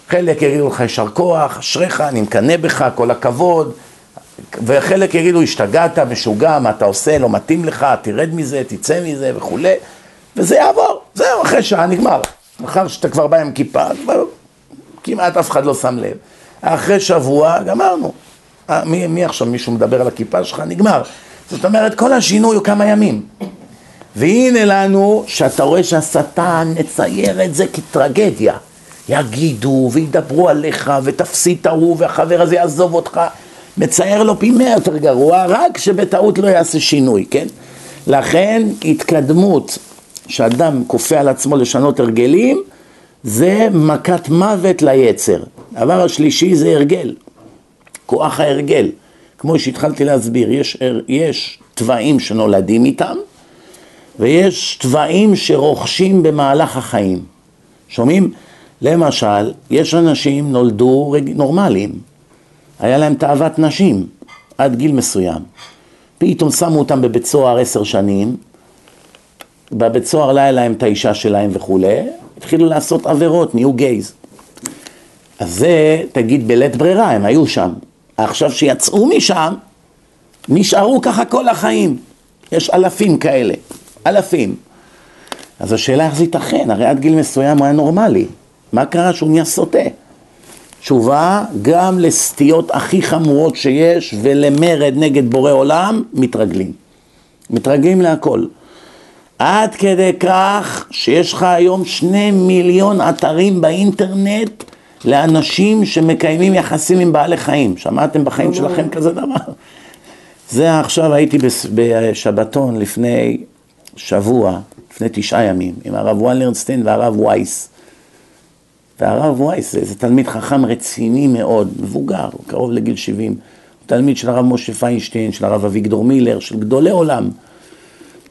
חלק יגידו לך יישר כוח, אשריך, אני מקנא בך, כל הכבוד. וחלק יגידו, השתגעת, משוגע, מה אתה עושה, לא מתאים לך, תרד מזה, תצא מזה וכולי. וזה יעבור, זהו, אחרי שעה נגמר. אחר שאתה כבר בא עם כיפה, כמעט אף אחד לא שם לב. אחרי שבוע גמרנו. אה, מי, מי עכשיו מישהו מדבר על הכיפה שלך? נגמר. זאת אומרת, כל השינוי הוא כמה ימים. והנה לנו, שאתה רואה שהשטן מצייר את זה כטרגדיה. יגידו וידברו עליך ותפסיד את ההוא והחבר הזה יעזוב אותך. מצייר לו פי מאה יותר גרוע, רק שבטעות לא יעשה שינוי, כן? לכן התקדמות שאדם כופה על עצמו לשנות הרגלים זה מכת מוות ליצר. הדבר השלישי זה הרגל, כוח ההרגל. כמו שהתחלתי להסביר, יש, יש תוואים שנולדים איתם ויש תוואים שרוכשים במהלך החיים. שומעים? למשל, יש אנשים נולדו רג... נורמליים, היה להם תאוות נשים עד גיל מסוים. פתאום שמו אותם בבית סוהר עשר שנים, בבית סוהר לא היה להם את האישה שלהם וכולי, התחילו לעשות עבירות, נהיו גייז. אז זה, תגיד, בלית ברירה, הם היו שם. עכשיו שיצאו משם, נשארו ככה כל החיים. יש אלפים כאלה, אלפים. אז השאלה איך זה ייתכן, הרי עד גיל מסוים הוא היה נורמלי. מה קרה שהוא נהיה סוטה? תשובה, גם לסטיות הכי חמורות שיש ולמרד נגד בורא עולם, מתרגלים. מתרגלים להכל. עד כדי כך שיש לך היום שני מיליון אתרים באינטרנט לאנשים שמקיימים יחסים עם בעלי חיים. שמעתם בחיים שלכם כזה דבר? זה עכשיו הייתי בשבתון לפני שבוע, לפני תשעה ימים, עם הרב וולרנסטיין והרב וייס. והרב וייס זה תלמיד חכם רציני מאוד, מבוגר, קרוב לגיל 70. הוא תלמיד של הרב משה פיינשטיין, של הרב אביגדור מילר, של גדולי עולם.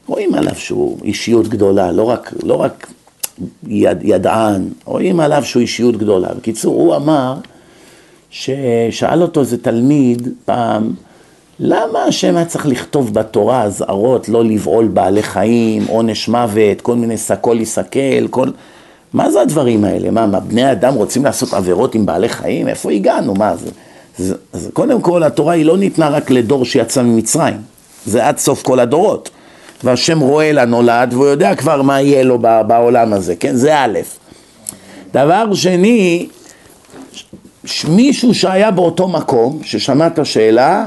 רואים עליו שהוא אישיות גדולה, לא רק, לא רק יד, ידען, רואים עליו שהוא אישיות גדולה. בקיצור, הוא אמר, ששאל אותו איזה תלמיד פעם, למה השם היה צריך לכתוב בתורה אזהרות, לא לבעול בעלי חיים, עונש מוות, כל מיני סקול יסכל, כל... מה זה הדברים האלה? מה, מה, בני אדם רוצים לעשות עבירות עם בעלי חיים? איפה הגענו? מה זה? זה, זה קודם כל, התורה היא לא ניתנה רק לדור שיצא ממצרים, זה עד סוף כל הדורות. והשם רואה לנולד, והוא יודע כבר מה יהיה לו בעולם הזה, כן? זה א'. דבר שני, מישהו שהיה באותו מקום, ששמע את השאלה,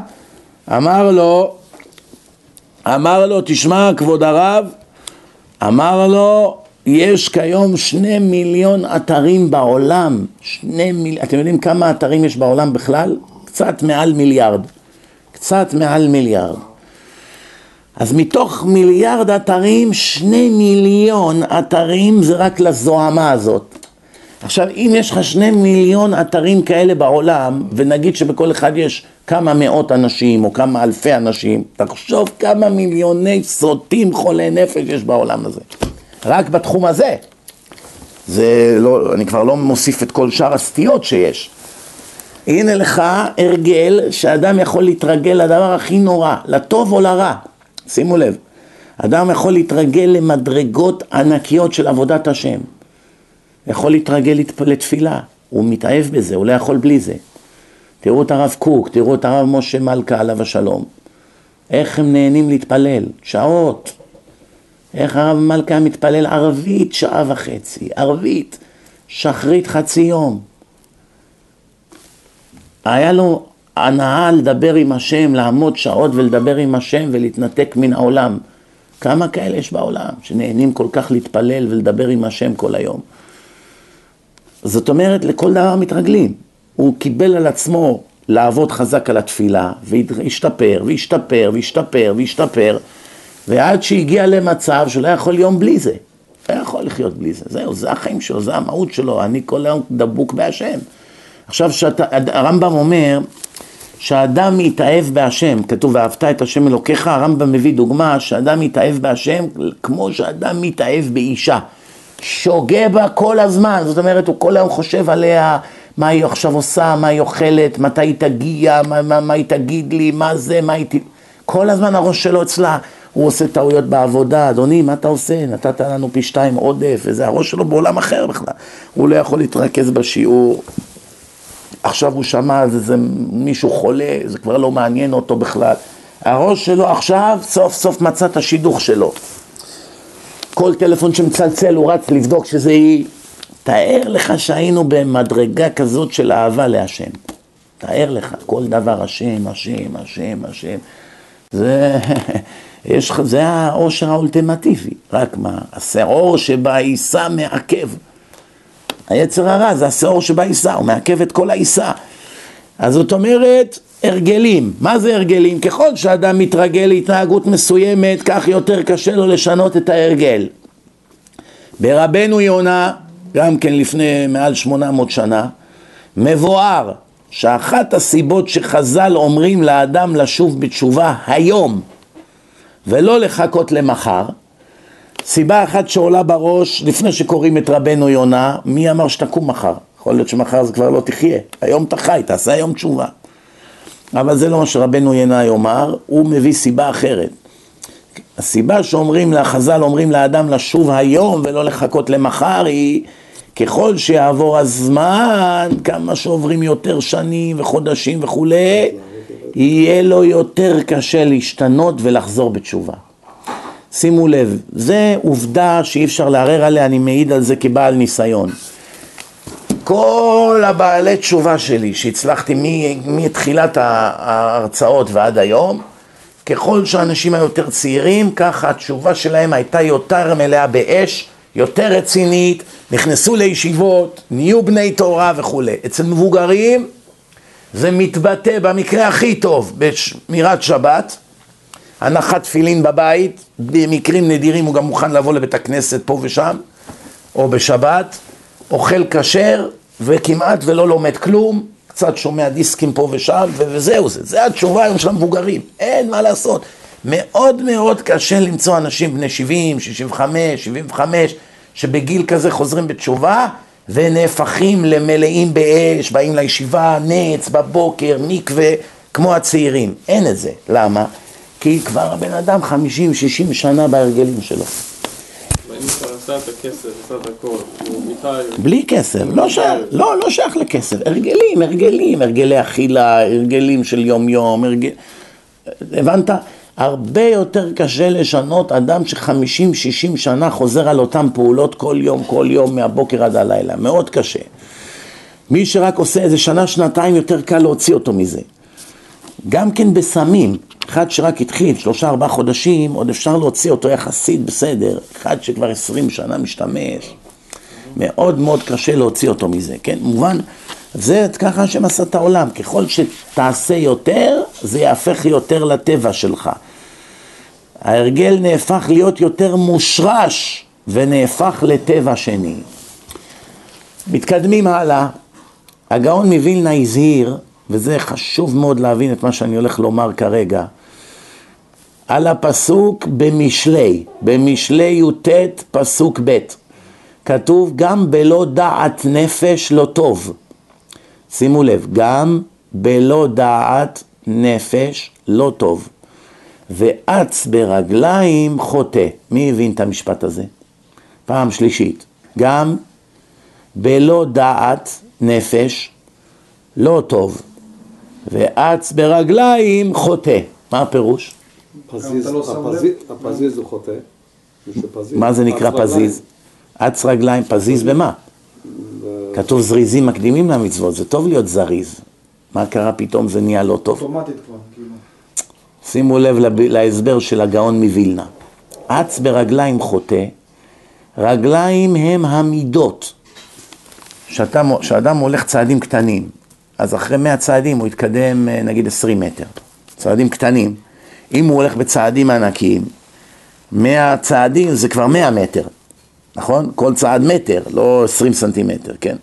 אמר לו, אמר לו, תשמע כבוד הרב, אמר לו, יש כיום שני מיליון אתרים בעולם, שני מיליון, אתם יודעים כמה אתרים יש בעולם בכלל? קצת מעל מיליארד, קצת מעל מיליארד. אז מתוך מיליארד אתרים, שני מיליון אתרים זה רק לזוהמה הזאת. עכשיו, אם יש לך שני מיליון אתרים כאלה בעולם, ונגיד שבכל אחד יש כמה מאות אנשים או כמה אלפי אנשים, תחשוב כמה מיליוני סוטים חולי נפש יש בעולם הזה. רק בתחום הזה. זה לא, אני כבר לא מוסיף את כל שאר הסטיות שיש. הנה לך הרגל שאדם יכול להתרגל לדבר הכי נורא, לטוב או לרע. שימו לב, אדם יכול להתרגל למדרגות ענקיות של עבודת השם. יכול להתרגל לתפילה, הוא מתאהב בזה, הוא לא יכול בלי זה. תראו את הרב קוק, תראו את הרב משה מלכה עליו השלום. איך הם נהנים להתפלל, שעות. איך הרב מלכה מתפלל ערבית שעה וחצי, ערבית, שחרית חצי יום. היה לו הנאה לדבר עם השם, לעמוד שעות ולדבר עם השם ולהתנתק מן העולם. כמה כאלה יש בעולם שנהנים כל כך להתפלל ולדבר עם השם כל היום? זאת אומרת, לכל דבר מתרגלים. הוא קיבל על עצמו לעבוד חזק על התפילה, והשתפר, והשתפר, והשתפר, והשתפר, ועד שהגיע למצב שהוא לא יכול יום בלי זה. לא יכול לחיות בלי זה. זהו, זה החיים שלו, זה המהות שלו, אני כל היום דבוק בהשם. עכשיו, שאתה, הרמב"ם אומר שהאדם מתאהב בהשם, כתוב ואהבת את השם אלוקיך, הרמב"ם מביא דוגמה שאדם מתאהב בהשם כמו שאדם מתאהב באישה. שוגה בה כל הזמן, זאת אומרת הוא כל היום חושב עליה, מה היא עכשיו עושה, מה היא אוכלת, מתי היא תגיע, מה, מה, מה היא תגיד לי, מה זה, מה היא... ת... כל הזמן הראש שלו אצלה, הוא עושה טעויות בעבודה, אדוני, מה אתה עושה? נתת לנו פי שתיים עודף, וזה הראש שלו בעולם אחר בכלל. הוא לא יכול להתרכז בשיעור. עכשיו הוא שמע על זה, מישהו חולה, זה כבר לא מעניין אותו בכלל. הראש שלו עכשיו סוף סוף מצא את השידוך שלו. כל טלפון שמצלצל הוא רץ לבדוק שזה היא. תאר לך שהיינו במדרגה כזאת של אהבה להשם. תאר לך, כל דבר השם, השם, השם, השם. זה, יש, זה העושר האולטימטיבי. רק מה, השעור שבעיסה מעכב. היצר הרע זה השעור שבעיסה, הוא מעכב את כל העיסה. אז זאת אומרת, הרגלים. מה זה הרגלים? ככל שאדם מתרגל להתנהגות מסוימת, כך יותר קשה לו לשנות את ההרגל. ברבנו יונה, גם כן לפני מעל 800 שנה, מבואר שאחת הסיבות שחז"ל אומרים לאדם לשוב בתשובה היום ולא לחכות למחר, סיבה אחת שעולה בראש לפני שקוראים את רבנו יונה, מי אמר שתקום מחר? יכול להיות שמחר זה כבר לא תחיה, היום אתה חי, תעשה היום תשובה. אבל זה לא מה שרבנו ינאי יאמר, הוא מביא סיבה אחרת. הסיבה שאומרים, לחז"ל אומרים לאדם לשוב היום ולא לחכות למחר היא ככל שיעבור הזמן, כמה שעוברים יותר שנים וחודשים וכולי, יהיה לו יותר קשה להשתנות ולחזור בתשובה. שימו לב, זה עובדה שאי אפשר לערער עליה, אני מעיד על זה כבעל ניסיון. כל הבעלי תשובה שלי שהצלחתי מתחילת ההרצאות ועד היום, ככל שאנשים היו יותר צעירים, ככה התשובה שלהם הייתה יותר מלאה באש, יותר רצינית, נכנסו לישיבות, נהיו בני תורה וכולי. אצל מבוגרים זה מתבטא במקרה הכי טוב בשמירת שבת, הנחת תפילין בבית, במקרים נדירים הוא גם מוכן לבוא לבית הכנסת פה ושם, או בשבת, אוכל כשר וכמעט ולא לומד כלום, קצת שומע דיסקים פה ושם, וזהו זה, זה התשובה היום של המבוגרים, אין מה לעשות. מאוד מאוד קשה למצוא אנשים בני 70, 65, 75, שבגיל כזה חוזרים בתשובה ונהפכים למלאים באש, באים לישיבה, נץ, בבוקר, מקווה, כמו הצעירים. אין את זה. למה? כי כבר הבן אדם 50-60 שנה בהרגלים שלו. בלי כסף, לא שייך, לא, לא שייך לכסף, הרגלים, הרגלים, הרגלי אכילה, הרגלים של יום יום, הרגל... הבנת? הרבה יותר קשה לשנות אדם שחמישים, שישים שנה חוזר על אותן פעולות כל יום, כל יום, מהבוקר עד הלילה, מאוד קשה. מי שרק עושה איזה שנה, שנתיים, יותר קל להוציא אותו מזה. גם כן בסמים, אחד שרק התחיל, שלושה ארבעה חודשים, עוד אפשר להוציא אותו יחסית בסדר, אחד שכבר עשרים שנה משתמש, מאוד מאוד קשה להוציא אותו מזה, כן? מובן, זה ככה השם עשה את העולם, ככל שתעשה יותר, זה יהפך יותר לטבע שלך. ההרגל נהפך להיות יותר מושרש ונהפך לטבע שני. מתקדמים הלאה, הגאון מווילנה הזהיר, וזה חשוב מאוד להבין את מה שאני הולך לומר כרגע, על הפסוק במשלי, במשלי י"ט פסוק ב', כתוב גם בלא דעת נפש לא טוב. שימו לב, גם בלא דעת נפש לא טוב. ואץ ברגליים חוטא. מי הבין את המשפט הזה? פעם שלישית, גם בלא דעת נפש לא טוב, ואץ ברגליים חוטא. מה הפירוש? פזיז, לא הפזיז הוא חוטא. מה זה נקרא פזיז? אץ רגליים, פזיז במה? כתוב זריזים מקדימים למצוות, זה טוב להיות זריז. מה קרה פתאום זה נהיה לא טוב? אוטומטית כבר, כאילו. שימו לב להסבר של הגאון מווילנה. אץ ברגליים חוטא, רגליים הם המידות. כשאדם הולך צעדים קטנים, אז אחרי 100 צעדים הוא יתקדם אה, נגיד 20 מטר. צעדים קטנים. אם הוא הולך בצעדים ענקיים, 100 צעדים זה כבר 100 מטר, נכון? כל צעד מטר, לא 20 סנטימטר, כן?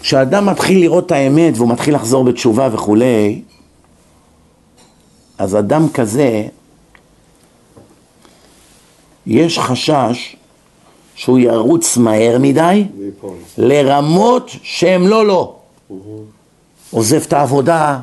כשאדם מתחיל לראות את האמת והוא מתחיל לחזור בתשובה וכולי, אז אדם כזה, יש חשש שהוא ירוץ מהר מדי לרמות שהם לא לא. עוזב את העבודה,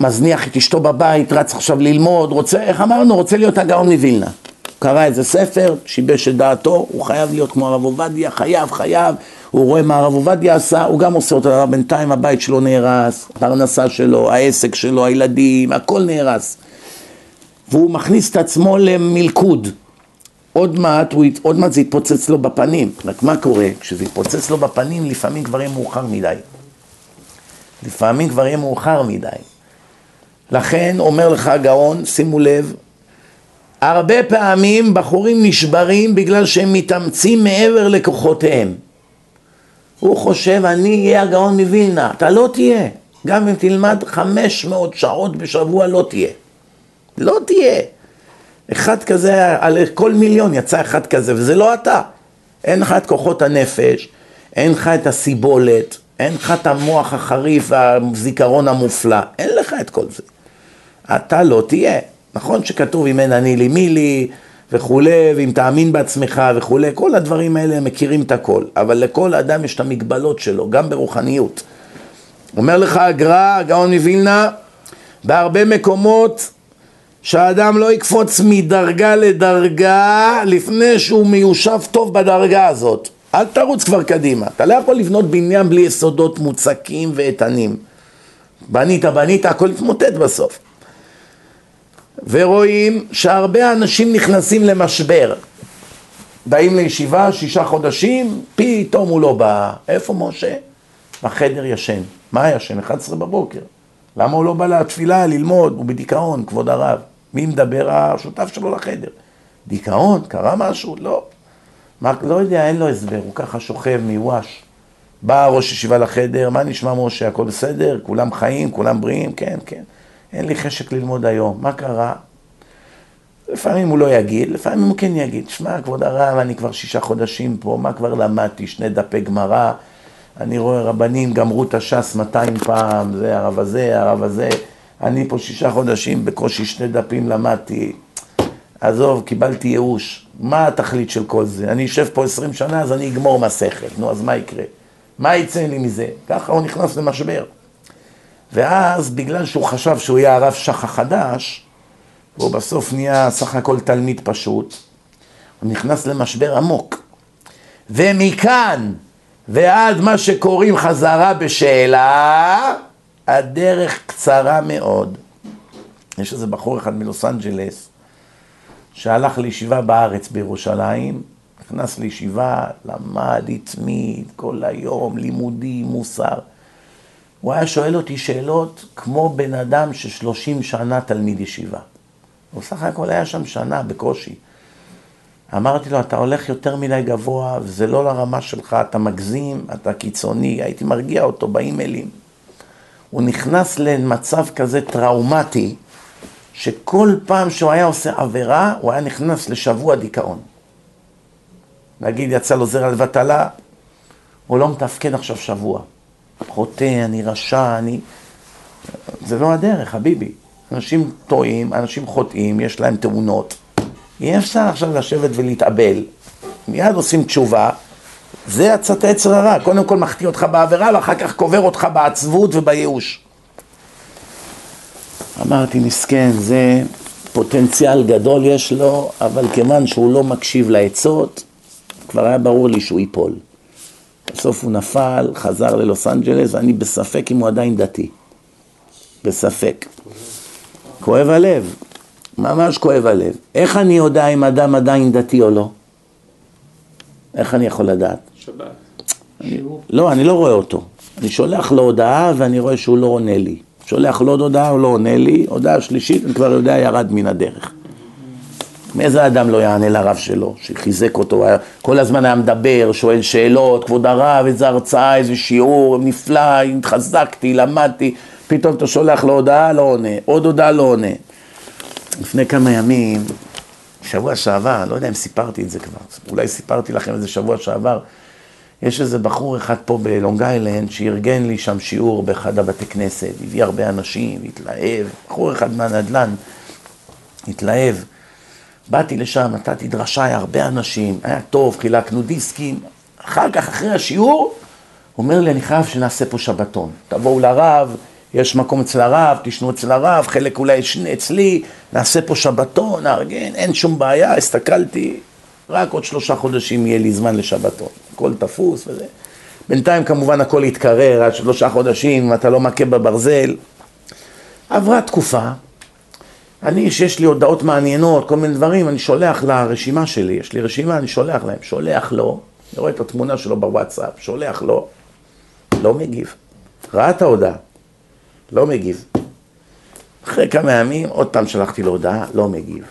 מזניח את אשתו בבית, רץ עכשיו ללמוד, רוצה, איך אמרנו, רוצה להיות הגאון מווילנה. קרא איזה ספר, שיבש את דעתו, הוא חייב להיות כמו הרב עובדיה, חייב, חייב, הוא רואה מה הרב עובדיה עשה, הוא גם עושה אותו, בינתיים הבית שלו נהרס, הפרנסה שלו, העסק שלו, הילדים, הכל נהרס. והוא מכניס את עצמו למלכוד. עוד מעט, הוא, עוד מעט זה יתפוצץ לו בפנים. רק מה קורה? כשזה יתפוצץ לו בפנים, לפעמים כבר יהיה מאוחר מדי. לפעמים כבר יהיה מאוחר מדי. לכן אומר לך הגאון, שימו לב, הרבה פעמים בחורים נשברים בגלל שהם מתאמצים מעבר לכוחותיהם. הוא חושב, אני אהיה הגאון מווילנה. אתה לא תהיה. גם אם תלמד 500 שעות בשבוע, לא תהיה. לא תהיה. אחד כזה, על כל מיליון יצא אחד כזה, וזה לא אתה. אין לך את כוחות הנפש, אין לך את הסיבולת, אין לך את המוח החריף והזיכרון המופלא, אין לך את כל זה. אתה לא תהיה. נכון שכתוב אם אין אני לי מי לי וכולי, ואם תאמין בעצמך וכולי, כל הדברים האלה מכירים את הכל, אבל לכל אדם יש את המגבלות שלו, גם ברוחניות. אומר לך הגר"א, הגאון מווילנה, בהרבה מקומות שהאדם לא יקפוץ מדרגה לדרגה לפני שהוא מיושב טוב בדרגה הזאת. אל תרוץ כבר קדימה. אתה לא יכול לבנות בניין בלי יסודות מוצקים ואיתנים. בנית, בנית, הכל יתמוטט בסוף. ורואים שהרבה אנשים נכנסים למשבר. באים לישיבה שישה חודשים, פתאום הוא לא בא. איפה משה? בחדר ישן. מה ישן? 11 בבוקר. למה הוא לא בא לתפילה, ללמוד? הוא בדיכאון, כבוד הרב. מי מדבר? השותף שלו לחדר. דיכאון? קרה משהו? לא. מה, לא יודע, אין לו הסבר, הוא ככה שוכב מיואש. בא ראש ישיבה לחדר, מה נשמע משה, הכל בסדר? כולם חיים, כולם בריאים? כן, כן. אין לי חשק ללמוד היום, מה קרה? לפעמים הוא לא יגיד, לפעמים הוא כן יגיד. שמע, כבוד הרב, אני כבר שישה חודשים פה, מה כבר למדתי? שני דפי גמרא, אני רואה רבנים גמרו את הש"ס 200 פעם, זה הרב הזה, הרב הזה. אני פה שישה חודשים, בקושי שני דפים למדתי. עזוב, קיבלתי ייאוש. מה התכלית של כל זה? אני אשב פה עשרים שנה, אז אני אגמור מסכת. נו, אז מה יקרה? מה יצא לי מזה? ככה הוא נכנס למשבר. ואז, בגלל שהוא חשב שהוא יהיה הרב שח החדש, והוא בסוף נהיה סך הכל תלמיד פשוט, הוא נכנס למשבר עמוק. ומכאן ועד מה שקוראים חזרה בשאלה, הדרך קצרה מאוד. יש איזה בחור אחד מלוס אנג'לס, שהלך לישיבה בארץ בירושלים, נכנס לישיבה, למד, התמיד, כל היום, לימודי, מוסר. הוא היה שואל אותי שאלות כמו בן אדם ששלושים שנה תלמיד ישיבה. הוא סך הכל היה שם שנה בקושי. אמרתי לו, אתה הולך יותר מדי גבוה, וזה לא לרמה שלך, אתה מגזים, אתה קיצוני, הייתי מרגיע אותו באימיילים. הוא נכנס למצב כזה טראומטי, שכל פעם שהוא היה עושה עבירה, הוא היה נכנס לשבוע דיכאון. נגיד, יצא לו זרע לבטלה, הוא לא מתפקד עכשיו שבוע. חוטא, אני רשע, אני... זה לא הדרך, חביבי. אנשים טועים, אנשים חוטאים, יש להם תאונות. אי אפשר עכשיו לשבת ולהתאבל. מיד עושים תשובה, זה עצת היצר הרע. קודם כל מחטיא אותך בעבירה, ואחר כך קובר אותך בעצבות ובייאוש. אמרתי, מסכן, זה פוטנציאל גדול יש לו, אבל כיוון שהוא לא מקשיב לעצות, כבר היה ברור לי שהוא ייפול. בסוף הוא נפל, חזר ללוס אנג'לס, ואני בספק אם הוא עדיין דתי. בספק. כואב הלב, ממש כואב הלב. איך אני יודע אם אדם עדיין דתי או לא? איך אני יכול לדעת? שבת. אני, לא, אני לא רואה אותו. אני שולח לו הודעה ואני רואה שהוא לא עונה לי. שולח לו עוד הודעה, הוא לא עונה לי, הודעה שלישית, אני כבר יודע, ירד מן הדרך. מאיזה אדם לא יענה לרב שלו, שחיזק אותו, היה, כל הזמן היה מדבר, שואל שאלות, כבוד הרב, איזה הרצאה, איזה שיעור, נפלא, התחזקתי, למדתי, פתאום אתה שולח לו הודעה, לא עונה, עוד הודעה, לא עונה. לפני כמה ימים, שבוע שעבר, לא יודע אם סיפרתי את זה כבר, אולי סיפרתי לכם את זה שבוע שעבר, יש איזה בחור אחד פה בלונג איילנד שארגן לי שם שיעור באחד הבתי כנסת, הביא הרבה אנשים, התלהב, בחור אחד מהנדל"ן, התלהב. באתי לשם, נתתי דרשה, היה הרבה אנשים, היה טוב, חילקנו דיסקים. אחר כך, אחרי השיעור, הוא אומר לי, אני חייב שנעשה פה שבתון. תבואו לרב, יש מקום אצל הרב, תשנו אצל הרב, חלק אולי אצלי, נעשה פה שבתון, נארגן, אין שום בעיה, הסתכלתי, רק עוד שלושה חודשים יהיה לי זמן לשבתון. הכל תפוס וזה. בינתיים כמובן הכל התקרר, עד שלושה חודשים, אתה לא מכה בברזל. עברה תקופה, אני, שיש לי הודעות מעניינות, כל מיני דברים, אני שולח לרשימה שלי, יש לי רשימה, אני שולח להם, שולח לו, אני רואה את התמונה שלו בוואטסאפ, שולח לו, לא מגיב. ראה את ההודעה, לא מגיב. אחרי כמה ימים, עוד פעם שלחתי לו הודעה, לא מגיב.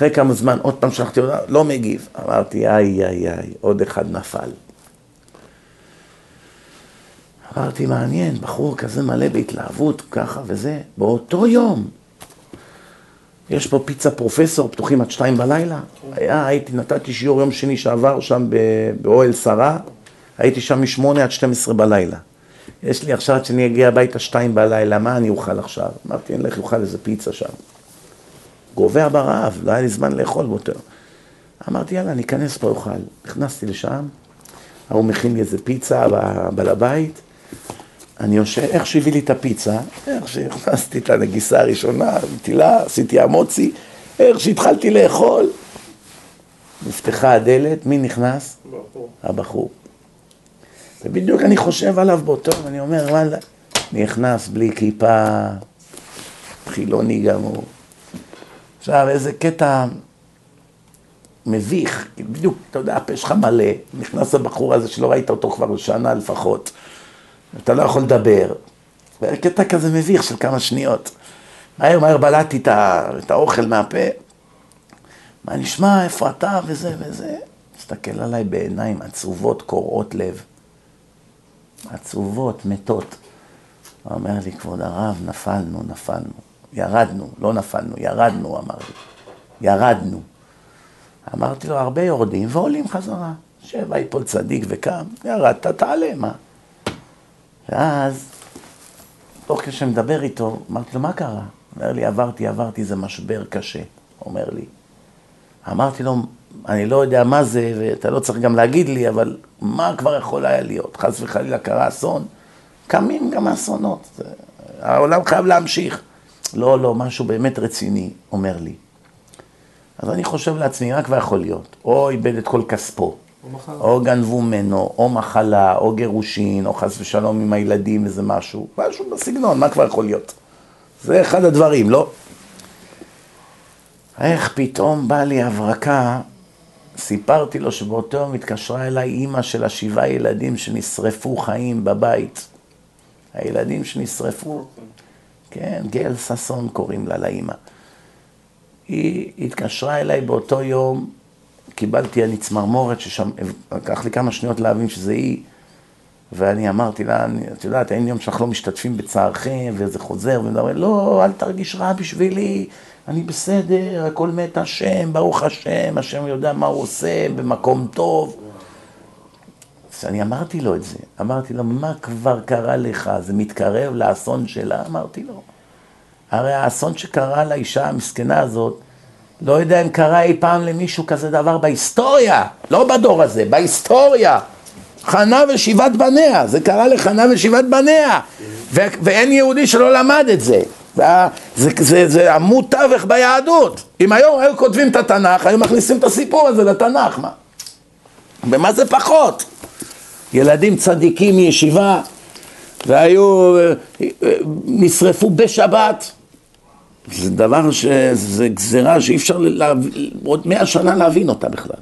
אחרי כמה זמן, עוד פעם שלחתי הודעה, לא מגיב. אמרתי, איי, איי, איי, עוד אחד נפל. אמרתי, מעניין, בחור כזה מלא בהתלהבות, ככה וזה, באותו יום. יש פה פיצה פרופסור, פתוחים עד שתיים בלילה. היה, הייתי, נתתי שיעור יום שני שעבר שם באוהל שרה, הייתי שם משמונה עד שתים עשרה בלילה. יש לי עכשיו עד שאני אגיע הביתה שתיים בלילה, מה אני אוכל עכשיו? אמרתי, אני אלך לאכול איזה פיצה שם. גובע ברעב, לא היה לי זמן לאכול באותו. אמרתי, יאללה, אני אכנס פה, אוכל. נכנסתי לשם, ההוא מכין לי איזה פיצה, בעל הבית. אני יושב, איך שהביא לי את הפיצה, איך שהכנסתי את הנגיסה הראשונה, מטילה, עשיתי המוצי, איך שהתחלתי לאכול, נפתחה הדלת, מי נכנס? הבחור. הבחור. ובדיוק אני חושב עליו באותו, ואני אומר, וואלה, נכנס בלי כיפה, חילוני גמור. עכשיו, איזה קטע מביך, בדיוק, אתה יודע, הפה שלך מלא, נכנס הבחור הזה שלא ראית אותו כבר שנה לפחות. אתה לא יכול לדבר. קטע כזה מביך של כמה שניות. מהר מהר בלעתי את, את האוכל מהפה. מה נשמע, איפה אתה וזה וזה. מסתכל עליי בעיניים עצובות, קורעות לב. עצובות, מתות. הוא אומר לי, כבוד הרב, נפלנו, נפלנו. ירדנו, לא נפלנו, ירדנו, אמר לי. ירדנו. אמרתי לו, הרבה יורדים ועולים חזרה. שבע יפול צדיק וקם, ירדת, תעלה, מה? ואז, תוך כדי שאני מדבר איתו, אמרתי לו, מה קרה? אומר לי, עברתי, עברתי, זה משבר קשה, אומר לי. אמרתי לו, אני לא יודע מה זה, ואתה לא צריך גם להגיד לי, אבל מה כבר יכול היה להיות? חס וחלילה קרה אסון, קמים גם אסונות, העולם חייב להמשיך. לא, לא, משהו באמת רציני, אומר לי. אז אני חושב לעצמי, מה כבר יכול להיות? או איבד את כל כספו, או, או גנבו ממנו, או מחלה, או גירושין, או חס ושלום עם הילדים, איזה משהו, משהו בסגנון, מה כבר יכול להיות? זה אחד הדברים, לא? איך פתאום באה לי הברקה, סיפרתי לו שבאותו יום התקשרה אליי אימא של השבעה ילדים שנשרפו חיים בבית. הילדים שנשרפו, כן, גל ששון קוראים לה, לאימא. היא התקשרה אליי באותו יום, קיבלתי אני צמרמורת ששם, לקח לי כמה שניות להבין שזה היא, ואני אמרתי לה, את יודעת, אין יום שאנחנו לא משתתפים בצערכם, וזה חוזר, ומדבר, לא, אל תרגיש רע בשבילי, אני בסדר, הכל מת השם, ברוך השם, השם יודע מה הוא עושה, במקום טוב. אז אני אמרתי לו את זה, אמרתי לו, מה כבר קרה לך? זה מתקרב לאסון שלה? אמרתי לו. הרי האסון שקרה לאישה המסכנה הזאת, לא יודע אם קרה אי פעם למישהו כזה דבר בהיסטוריה, לא בדור הזה, בהיסטוריה. חנה ושבעת בניה, זה קרה לחנה ושבעת בניה, ו- ואין יהודי שלא למד את זה. זה, זה, זה, זה עמוד תווך ביהדות. אם היום היו כותבים את התנ"ך, היו מכניסים את הסיפור הזה לתנ"ך, מה? ומה זה פחות? ילדים צדיקים מישיבה, והיו, נשרפו בשבת. זה דבר ש... זה גזירה שאי אפשר לה... עוד מאה שנה להבין אותה בכלל.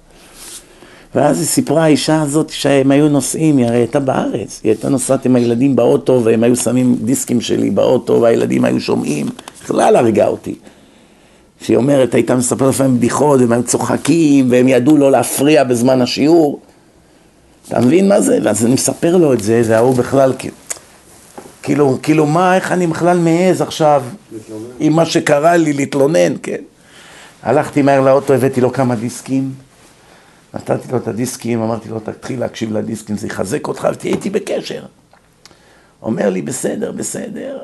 ואז היא סיפרה, האישה הזאת, שהם היו נוסעים, היא הרי הייתה בארץ, היא הייתה נוסעת עם הילדים באוטו, והם היו שמים דיסקים שלי באוטו, והילדים היו שומעים, בכלל הרגה אותי. שהיא אומרת, הייתה מספרת לפעמים בדיחות, והם היו צוחקים, והם ידעו לא להפריע בזמן השיעור. אתה מבין מה זה? ואז אני מספר לו את זה, וההוא בכלל, כאילו, כאילו מה, איך אני בכלל מעז עכשיו, עם מה שקרה לי, להתלונן, כן. הלכתי מהר לאוטו, הבאתי לו כמה דיסקים. נתתי לו את הדיסקים, אמרתי לו, תתחיל להקשיב לדיסקים, זה יחזק אותך ותהיה בקשר. אומר לי, בסדר, בסדר.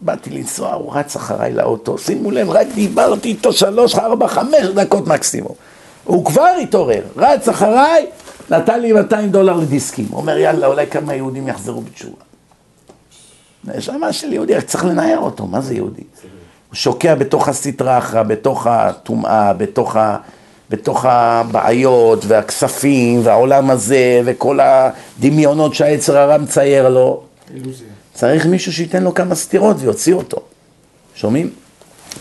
באתי לנסוע, הוא רץ אחריי לאוטו, שימו לב, רק דיברתי איתו שלוש, ארבע, חמש דקות מקסימום. הוא כבר התעורר, רץ אחריי, נתן לי 200 דולר לדיסקים. אומר, יאללה, אולי כמה יהודים יחזרו בתשובה. נשמה של יהודי, צריך לנער אותו, מה זה יהודי? הוא שוקע בתוך הסטרה אחרא, בתוך הטומאה, בתוך ה... בתוך הבעיות והכספים והעולם הזה וכל הדמיונות שהעצר הרע מצייר לו. צריך מישהו שייתן לו כמה סטירות ויוציא אותו. שומעים?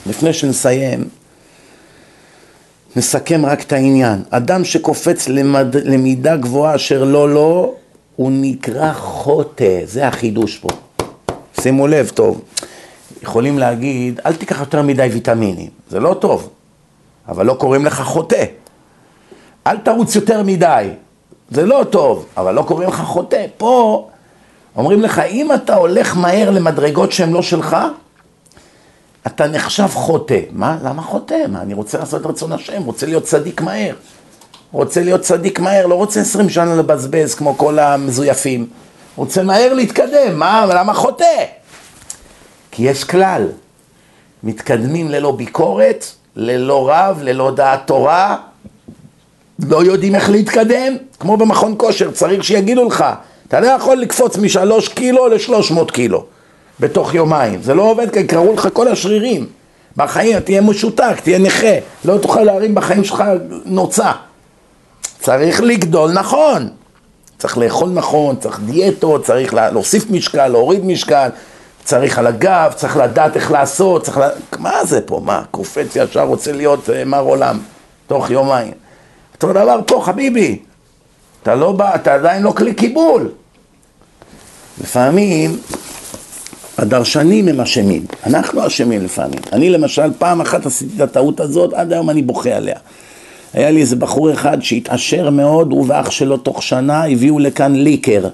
לפני שנסיים, נסכם רק את העניין. אדם שקופץ למד... למידה גבוהה אשר לא לא, הוא נקרא חוטא, זה החידוש פה. שימו לב טוב, יכולים להגיד, אל תיקח יותר מדי ויטמינים, זה לא טוב. אבל לא קוראים לך חוטא. אל תרוץ יותר מדי, זה לא טוב, אבל לא קוראים לך חוטא. פה אומרים לך, אם אתה הולך מהר למדרגות שהן לא שלך, אתה נחשב חוטא. מה? למה חוטא? מה? אני רוצה לעשות רצון השם, רוצה להיות צדיק מהר. רוצה להיות צדיק מהר, לא רוצה עשרים שנה לבזבז כמו כל המזויפים. רוצה מהר להתקדם, מה? למה חוטא? כי יש כלל, מתקדמים ללא ביקורת, ללא רב, ללא דעת תורה, לא יודעים איך להתקדם, כמו במכון כושר, צריך שיגידו לך, אתה לא יכול לקפוץ משלוש קילו לשלוש מאות קילו בתוך יומיים, זה לא עובד כי קראו לך כל השרירים, בחיים תהיה משותק, תהיה נכה, לא תוכל להרים בחיים שלך נוצה, צריך לגדול נכון, צריך לאכול נכון, צריך דיאטות, צריך להוסיף משקל, להוריד משקל, צריך על הגב, צריך לדעת איך לעשות, צריך ל... מה זה פה? מה? קופץ ישר רוצה להיות uh, מר עולם תוך יומיים. אותו דבר פה, חביבי. אתה לא בא, אתה עדיין לא כלי קיבול. לפעמים הדרשנים הם אשמים, אנחנו אשמים לפעמים. אני למשל פעם אחת עשיתי את הטעות הזאת, עד היום אני בוכה עליה. היה לי איזה בחור אחד שהתעשר מאוד, הוא ואח שלו תוך שנה הביאו לכאן ליקר.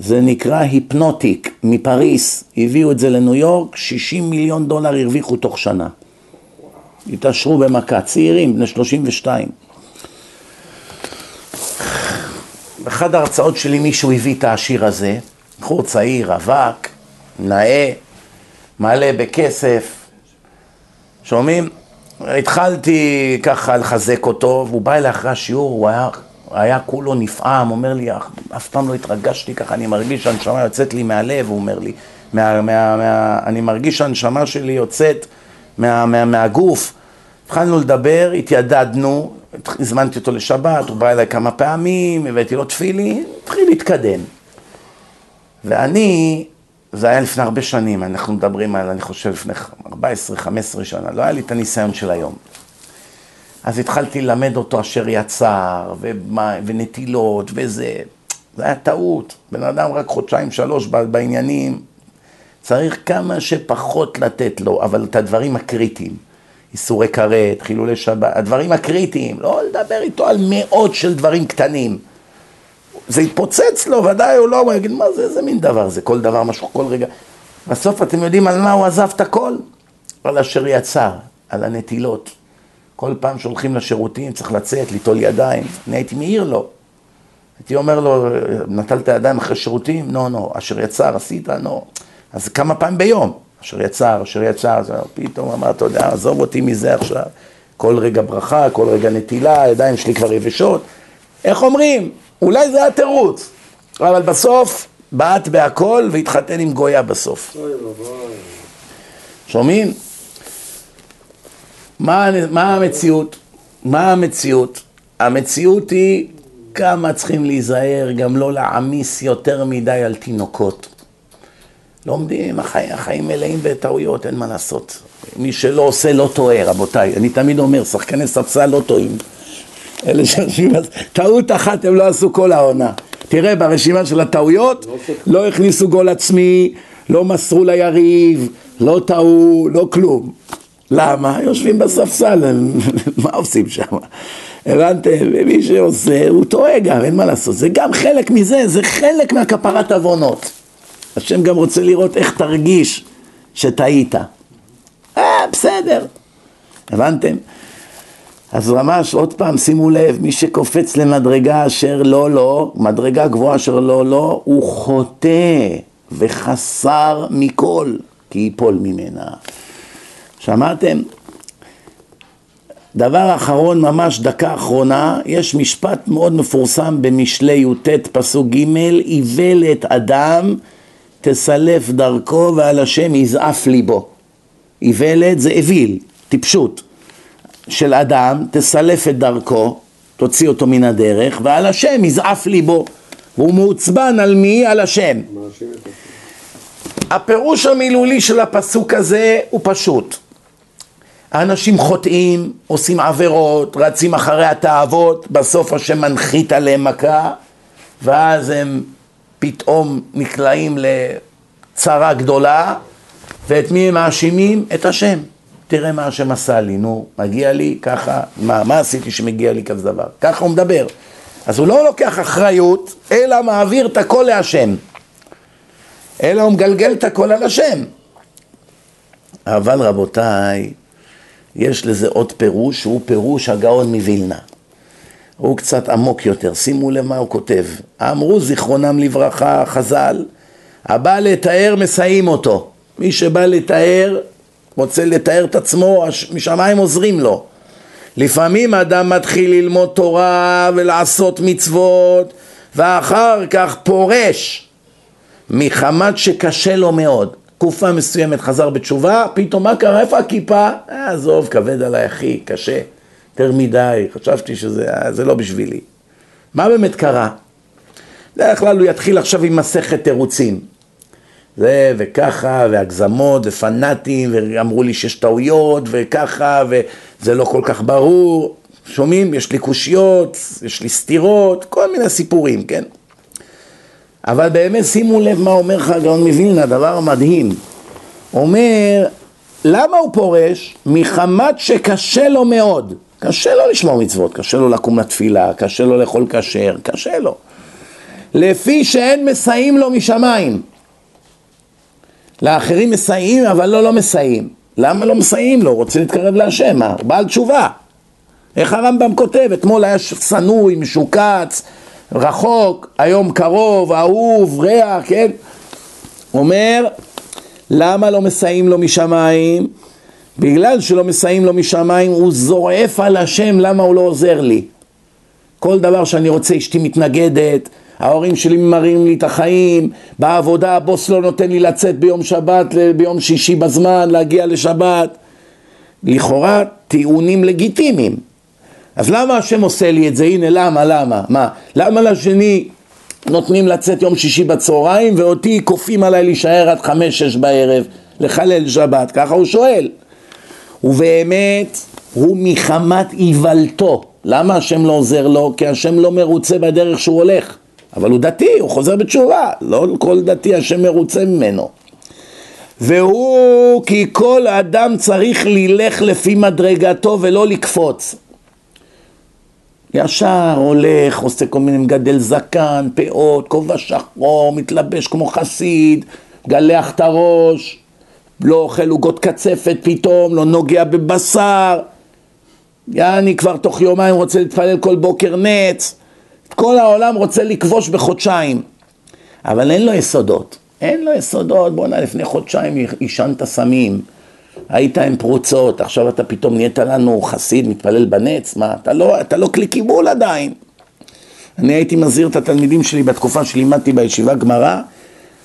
זה נקרא היפנוטיק, מפריס, הביאו את זה לניו יורק, 60 מיליון דולר הרוויחו תוך שנה. התעשרו במכה, צעירים, בני 32. באחד ההרצאות שלי מישהו הביא את השיר הזה, בחור צעיר, רווק, נאה, מלא בכסף, שומעים? התחלתי ככה לחזק אותו, והוא בא אליי אחרי השיעור, הוא היה, היה כולו נפעם, אומר לי, אף פעם לא התרגשתי ככה, אני מרגיש שהנשמה יוצאת לי מהלב, הוא אומר לי, מה, מה, מה, אני מרגיש שהנשמה שלי יוצאת מה, מה, מהגוף. התחלנו לדבר, התיידדנו, הזמנתי אותו לשבת, הוא בא אליי כמה פעמים, הבאתי לו תפילין, התחיל להתקדם. ואני, זה היה לפני הרבה שנים, אנחנו מדברים על, אני חושב, לפני 14-15 שנה, לא היה לי את הניסיון של היום. אז התחלתי ללמד אותו אשר יצר, ומה, ונטילות, וזה. זה היה טעות. בן אדם רק חודשיים, שלוש בעניינים. צריך כמה שפחות לתת לו, אבל את הדברים הקריטיים. איסורי כרת, חילולי שבת, הדברים הקריטיים, לא לדבר איתו על מאות של דברים קטנים. זה יתפוצץ לו, ודאי הוא לא, הוא יגיד, מה זה, איזה מין דבר זה, כל דבר, משהו, כל רגע. בסוף אתם יודעים על מה הוא עזב את הכל? על אשר יצר, על הנטילות. כל פעם שהולכים לשירותים צריך לצאת, ליטול ידיים. אני הייתי מעיר לו. הייתי אומר לו, נטלת ידיים אחרי שירותים? נו, נו. אשר יצר, עשית? נו. אז כמה פעמים ביום? אשר יצר, אשר יצר, אז פתאום אמר, אתה יודע, עזוב אותי מזה עכשיו. כל רגע ברכה, כל רגע נטילה, הידיים שלי כבר יבשות. איך אומרים? אולי זה התירוץ, אבל בסוף בעט בהכל והתחתן עם גויה בסוף. שומעים? מה, מה המציאות? מה המציאות? המציאות היא כמה צריכים להיזהר, גם לא להעמיס יותר מדי על תינוקות. לומדים, החיים, החיים מלאים בטעויות, אין מה לעשות. מי שלא עושה לא טועה, רבותיי. אני תמיד אומר, שחקני ספסל לא טועים. אלה שיושבים, טעות אחת הם לא עשו כל העונה. תראה, ברשימה של הטעויות, לא הכניסו גול עצמי, לא מסרו ליריב, לא טעו, לא כלום. למה? יושבים בספסל, מה עושים שם? הבנתם? ומי שעושה, הוא טועה גם, אין מה לעשות. זה גם חלק מזה, זה חלק מהכפרת עוונות. השם גם רוצה לראות איך תרגיש שטעית. אה, בסדר. הבנתם? אז ממש, עוד פעם, שימו לב, מי שקופץ למדרגה אשר לא לא, מדרגה גבוהה אשר לא לא, הוא חוטא וחסר מכל, כי ייפול ממנה. שמעתם? דבר אחרון, ממש דקה אחרונה, יש משפט מאוד מפורסם במשלי י"ט פסוק ג' איוולת אדם תסלף דרכו ועל השם יזעף ליבו. איוולת זה אוויל, טיפשות. של אדם, תסלף את דרכו, תוציא אותו מן הדרך, ועל השם יזעף ליבו. והוא מעוצבן על מי? על השם. הפירוש המילולי של הפסוק הזה הוא פשוט. האנשים חוטאים, עושים עבירות, רצים אחרי התאוות, בסוף השם מנחית עליהם מכה, ואז הם פתאום נקלעים לצרה גדולה, ואת מי הם מאשימים? את השם. תראה מה השם עשה לי, נו, מגיע לי ככה, מה, מה עשיתי שמגיע לי כזה דבר? ככה הוא מדבר. אז הוא לא לוקח אחריות, אלא מעביר את הכל להשם. אלא הוא מגלגל את הכל על השם. אבל רבותיי, יש לזה עוד פירוש, שהוא פירוש הגאון מווילנה. הוא קצת עמוק יותר, שימו לב מה הוא כותב. אמרו זיכרונם לברכה, חז"ל, הבא לתאר מסיים אותו. מי שבא לתאר רוצה לתאר את עצמו, משמיים עוזרים לו. לפעמים אדם מתחיל ללמוד תורה ולעשות מצוות ואחר כך פורש מחמת שקשה לו מאוד. תקופה מסוימת חזר בתשובה, פתאום מה קרה? איפה הכיפה? אה, עזוב, כבד עליי אחי, קשה, יותר מדי, חשבתי שזה זה לא בשבילי. מה באמת קרה? בדרך כלל הוא יתחיל עכשיו עם מסכת תירוצים. זה וככה, והגזמות, ופנאטים, ואמרו לי שיש טעויות, וככה, וזה לא כל כך ברור. שומעים? יש לי קושיות, יש לי סתירות, כל מיני סיפורים, כן? אבל באמת שימו לב מה אומר לך הגאון מווילנה, דבר מדהים. אומר, למה הוא פורש? מחמת שקשה לו מאוד. קשה לו לשמור מצוות, קשה לו לקום לתפילה, קשה לו לאכול כשר, קשה לו. לפי שאין מסייעים לו משמיים. לאחרים מסייעים, אבל לא, לא מסייעים. למה לא מסייעים לו? רוצה להתקרב להשם, מה? הוא בעל תשובה. איך הרמב"ם כותב? אתמול היה שנוי, משוקץ, רחוק, היום קרוב, אהוב, ריח, כן? אומר, למה לא מסייעים לו משמיים? בגלל שלא מסייעים לו משמיים, הוא זועף על השם, למה הוא לא עוזר לי? כל דבר שאני רוצה, אשתי מתנגדת, ההורים שלי מראים לי את החיים, בעבודה הבוס לא נותן לי לצאת ביום שבת, ביום שישי בזמן, להגיע לשבת. לכאורה טיעונים לגיטימיים. אז למה השם עושה לי את זה? הנה למה, למה? מה? למה לשני נותנים לצאת יום שישי בצהריים ואותי כופים עליי להישאר עד חמש-שש בערב לחלל שבת? ככה הוא שואל. ובאמת הוא מחמת איוולתו. למה השם לא עוזר לו? כי השם לא מרוצה בדרך שהוא הולך. אבל הוא דתי, הוא חוזר בתשובה, לא כל דתי השם מרוצה ממנו. והוא כי כל אדם צריך ללך לפי מדרגתו ולא לקפוץ. ישר הולך, עושה כל מיני מגדל זקן, פאות, כובע שחור, מתלבש כמו חסיד, גלח את הראש, לא אוכל עוגות קצפת פתאום, לא נוגע בבשר, יעני כבר תוך יומיים רוצה להתפלל כל בוקר נץ, כל העולם רוצה לכבוש בחודשיים, אבל אין לו יסודות, אין לו יסודות, בואנה לפני חודשיים עישנת סמים, היית עם פרוצות, עכשיו אתה פתאום נהיית לנו חסיד, מתפלל בנץ, מה, אתה לא, אתה לא כלי קיבול עדיין. אני הייתי מזהיר את התלמידים שלי בתקופה שלימדתי בישיבה גמרא,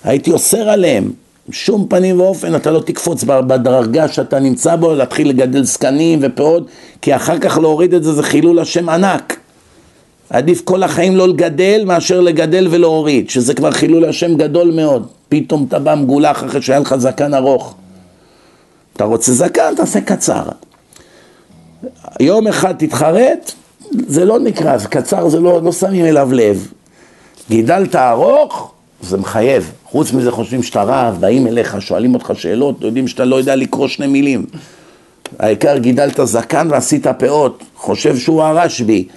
הייתי אוסר עליהם, שום פנים ואופן אתה לא תקפוץ בדרגה שאתה נמצא בו, להתחיל לגדל זקנים ופאות, כי אחר כך להוריד את זה זה חילול השם ענק. עדיף כל החיים לא לגדל מאשר לגדל ולהוריד, שזה כבר חילול השם גדול מאוד. פתאום אתה בא מגולח אחרי שהיה לך זקן ארוך. אתה רוצה זקן, תעשה קצר. יום אחד תתחרט, זה לא נקרא, קצר זה לא, לא שמים אליו לב. גידלת ארוך, זה מחייב. חוץ מזה חושבים שאתה רב, באים אליך, שואלים אותך שאלות, יודעים שאתה לא יודע לקרוא שני מילים. העיקר גידלת זקן ועשית פאות, חושב שהוא הרשב"י.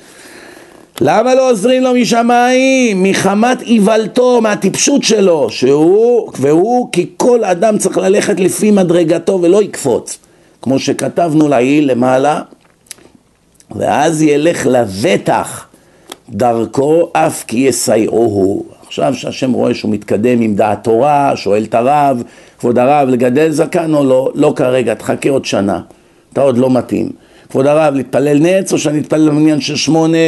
למה לא עוזרים לו משמיים? מחמת איוולתו, מהטיפשות שלו, שהוא, והוא כי כל אדם צריך ללכת לפי מדרגתו ולא יקפוץ, כמו שכתבנו לעיל למעלה, ואז ילך לבטח דרכו אף כי יסייעוהו. עכשיו שהשם רואה שהוא מתקדם עם דעת תורה, שואל את הרב, כבוד הרב, לגדל זקן או לא? לא כרגע, תחכה עוד שנה, אתה עוד לא מתאים. כבוד הרב, להתפלל נץ או שאני אתפלל במניין של שמונה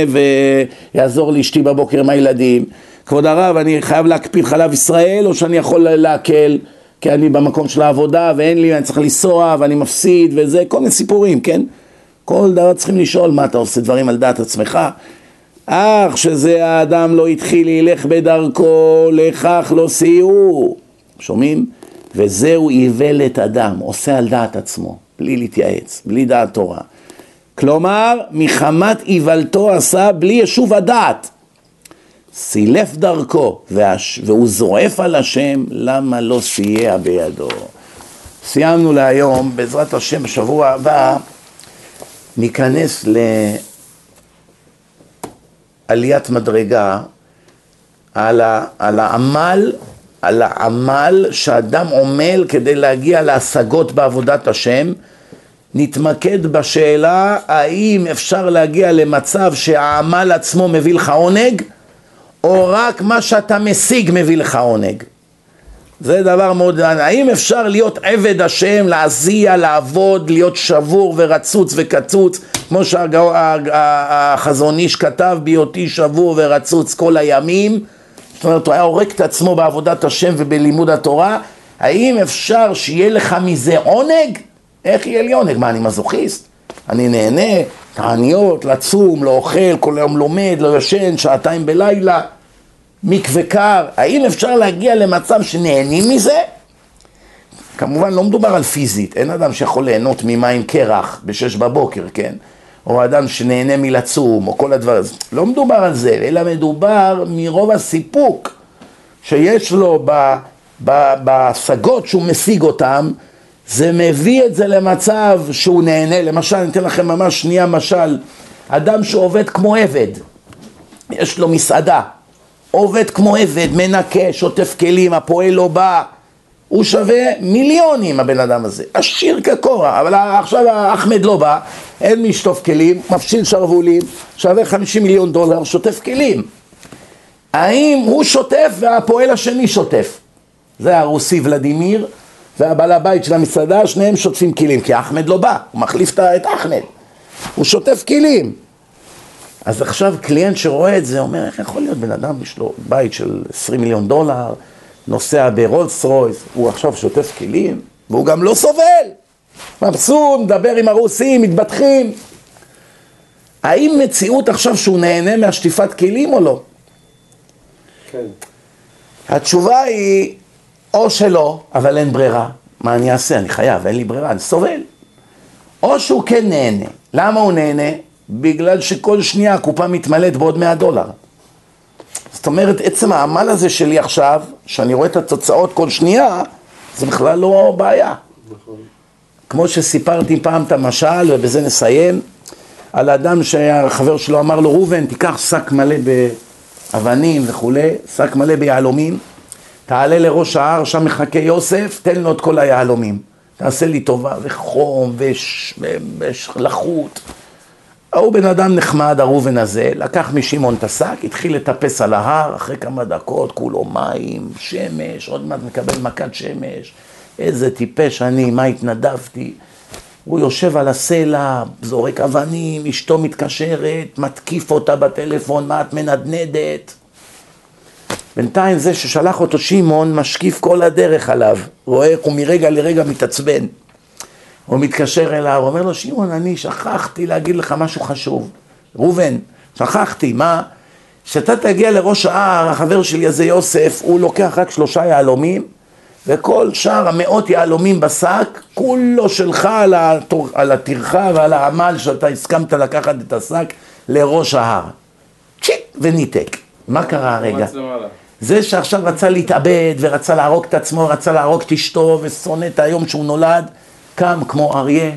ויעזור לאשתי בבוקר עם הילדים? כבוד הרב, אני חייב להקפיד חלב ישראל או שאני יכול להקל כי אני במקום של העבודה ואין לי, אני צריך לנסוע ואני מפסיד וזה, כל מיני סיפורים, כן? כל דבר צריכים לשאול מה אתה עושה דברים על דעת עצמך אך שזה האדם לא התחיל ללך בדרכו, לכך לא סייעו. שומעים? וזהו איוולת אדם, עושה על דעת עצמו, בלי להתייעץ, בלי דעת תורה. כלומר, מחמת איוולתו עשה בלי ישוב הדעת. סילף דרכו, והש... והוא זועף על השם, למה לא סייע בידו? סיימנו להיום, בעזרת השם, בשבוע הבא ניכנס לעליית מדרגה על, ה... על העמל, על העמל שאדם עמל כדי להגיע להשגות בעבודת השם נתמקד בשאלה האם אפשר להגיע למצב שהעמל עצמו מביא לך עונג או רק מה שאתה משיג מביא לך עונג. זה דבר מאוד, האם אפשר להיות עבד השם, להזיע, לעבוד, להיות שבור ורצוץ וקצוץ, כמו שהחזון איש כתב, בהיותי שבור ורצוץ כל הימים, זאת אומרת, הוא היה עורק את עצמו בעבודת השם ובלימוד התורה, האם אפשר שיהיה לך מזה עונג? איך לי עונג? מה, אני מזוכיסט? אני נהנה, תעניות, לצום, לא אוכל, כל היום לומד, לא ישן, שעתיים בלילה, מקווה קר. האם אפשר להגיע למצב שנהנים מזה? כמובן לא מדובר על פיזית, אין אדם שיכול ליהנות ממים קרח בשש בבוקר, כן? או אדם שנהנה מלצום, או כל הדבר הזה. לא מדובר על זה, אלא מדובר מרוב הסיפוק שיש לו בהשגות שהוא משיג אותם, זה מביא את זה למצב שהוא נהנה, למשל, אני אתן לכם ממש שנייה משל, אדם שעובד כמו עבד, יש לו מסעדה, עובד כמו עבד, מנקה, שוטף כלים, הפועל לא בא, הוא שווה מיליונים הבן אדם הזה, עשיר כקורה, אבל עכשיו אחמד לא בא, אין מי ישטוף כלים, מפשיל שרוולים, שווה 50 מיליון דולר, שוטף כלים. האם הוא שוטף והפועל השני שוטף? זה הרוסי ולדימיר והבעל הבית של המסעדה, שניהם שוטפים כלים, כי אחמד לא בא, הוא מחליף את אחמד, הוא שוטף כלים. אז עכשיו קליינט שרואה את זה אומר, איך יכול להיות בן אדם, יש לו בית של 20 מיליון דולר, נוסע ברולס רויס, הוא עכשיו שוטף כלים, והוא גם לא סובל. מבסום, מדבר עם הרוסים, מתבטחים. האם מציאות עכשיו שהוא נהנה מהשטיפת כלים או לא? כן. התשובה היא, או שלא, אבל אין ברירה. מה אני אעשה? אני חייב, אין לי ברירה, אני סובל. או שהוא כן נהנה. למה הוא נהנה? בגלל שכל שנייה הקופה מתמלאת בעוד 100 דולר. זאת אומרת, עצם העמל הזה שלי עכשיו, שאני רואה את התוצאות כל שנייה, זה בכלל לא בעיה. נכון. כמו שסיפרתי פעם את המשל, ובזה נסיים, על האדם שהחבר שלו אמר לו, ראובן, תיקח שק מלא באבנים וכולי, שק מלא ביהלומים, תעלה לראש ההר, שם מחכה יוסף, תן לו את כל היהלומים. תעשה לי טובה, וחום, ולחות. ההוא בן אדם נחמד, הראובן הזה, לקח משמעון את השק, התחיל לטפס על ההר, אחרי כמה דקות, כולו מים, שמש, עוד מעט מקבל מכת שמש. איזה טיפש אני, מה התנדבתי. הוא יושב על הסלע, זורק אבנים, אשתו מתקשרת, מתקיף אותה בטלפון, מה את מנדנדת? בינתיים זה ששלח אותו שמעון משקיף כל הדרך עליו, רואה איך הוא מרגע לרגע מתעצבן. הוא מתקשר אליו, אומר לו, שמעון, אני שכחתי להגיד לך משהו חשוב. ראובן, שכחתי, מה? כשאתה תגיע לראש ההר, החבר שלי הזה יוסף, הוא לוקח רק שלושה יהלומים, וכל שאר המאות יהלומים בשק, כולו שלך על, על הטרחה ועל העמל שאתה הסכמת לקחת את השק לראש ההר. צ'יק, וניתק. מה קרה הרגע? זה שעכשיו רצה להתאבד ורצה להרוג את עצמו, רצה להרוג את אשתו ושונא את היום שהוא נולד, קם כמו אריה.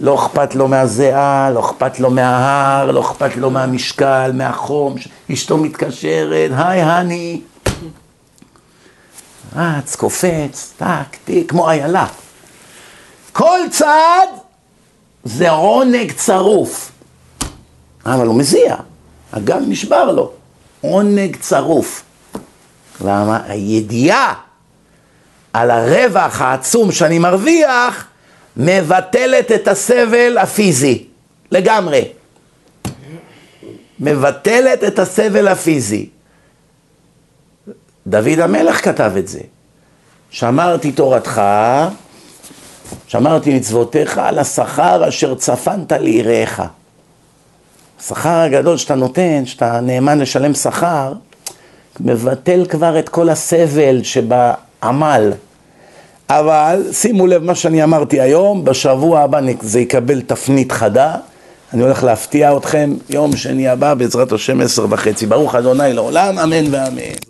לא אכפת לו מהזיעה, לא אכפת לו מההר, לא אכפת לו מהמשקל, מהחום, אשתו מתקשרת, היי הני. רץ, קופץ, טק, טיק, כמו איילה. כל צעד זה עונג צרוף. אבל הוא מזיע, הגב נשבר לו. עונג צרוף. למה? הידיעה על הרווח העצום שאני מרוויח מבטלת את הסבל הפיזי, לגמרי. מבטלת את הסבל הפיזי. דוד המלך כתב את זה. שמרתי תורתך, שמרתי מצוותיך על השכר אשר צפנת ליראיך. השכר הגדול שאתה נותן, שאתה נאמן לשלם שכר, מבטל כבר את כל הסבל שבעמל. אבל שימו לב מה שאני אמרתי היום, בשבוע הבא זה יקבל תפנית חדה. אני הולך להפתיע אתכם יום שני הבא בעזרת השם עשר וחצי. ברוך אדוני לעולם, אמן ואמן.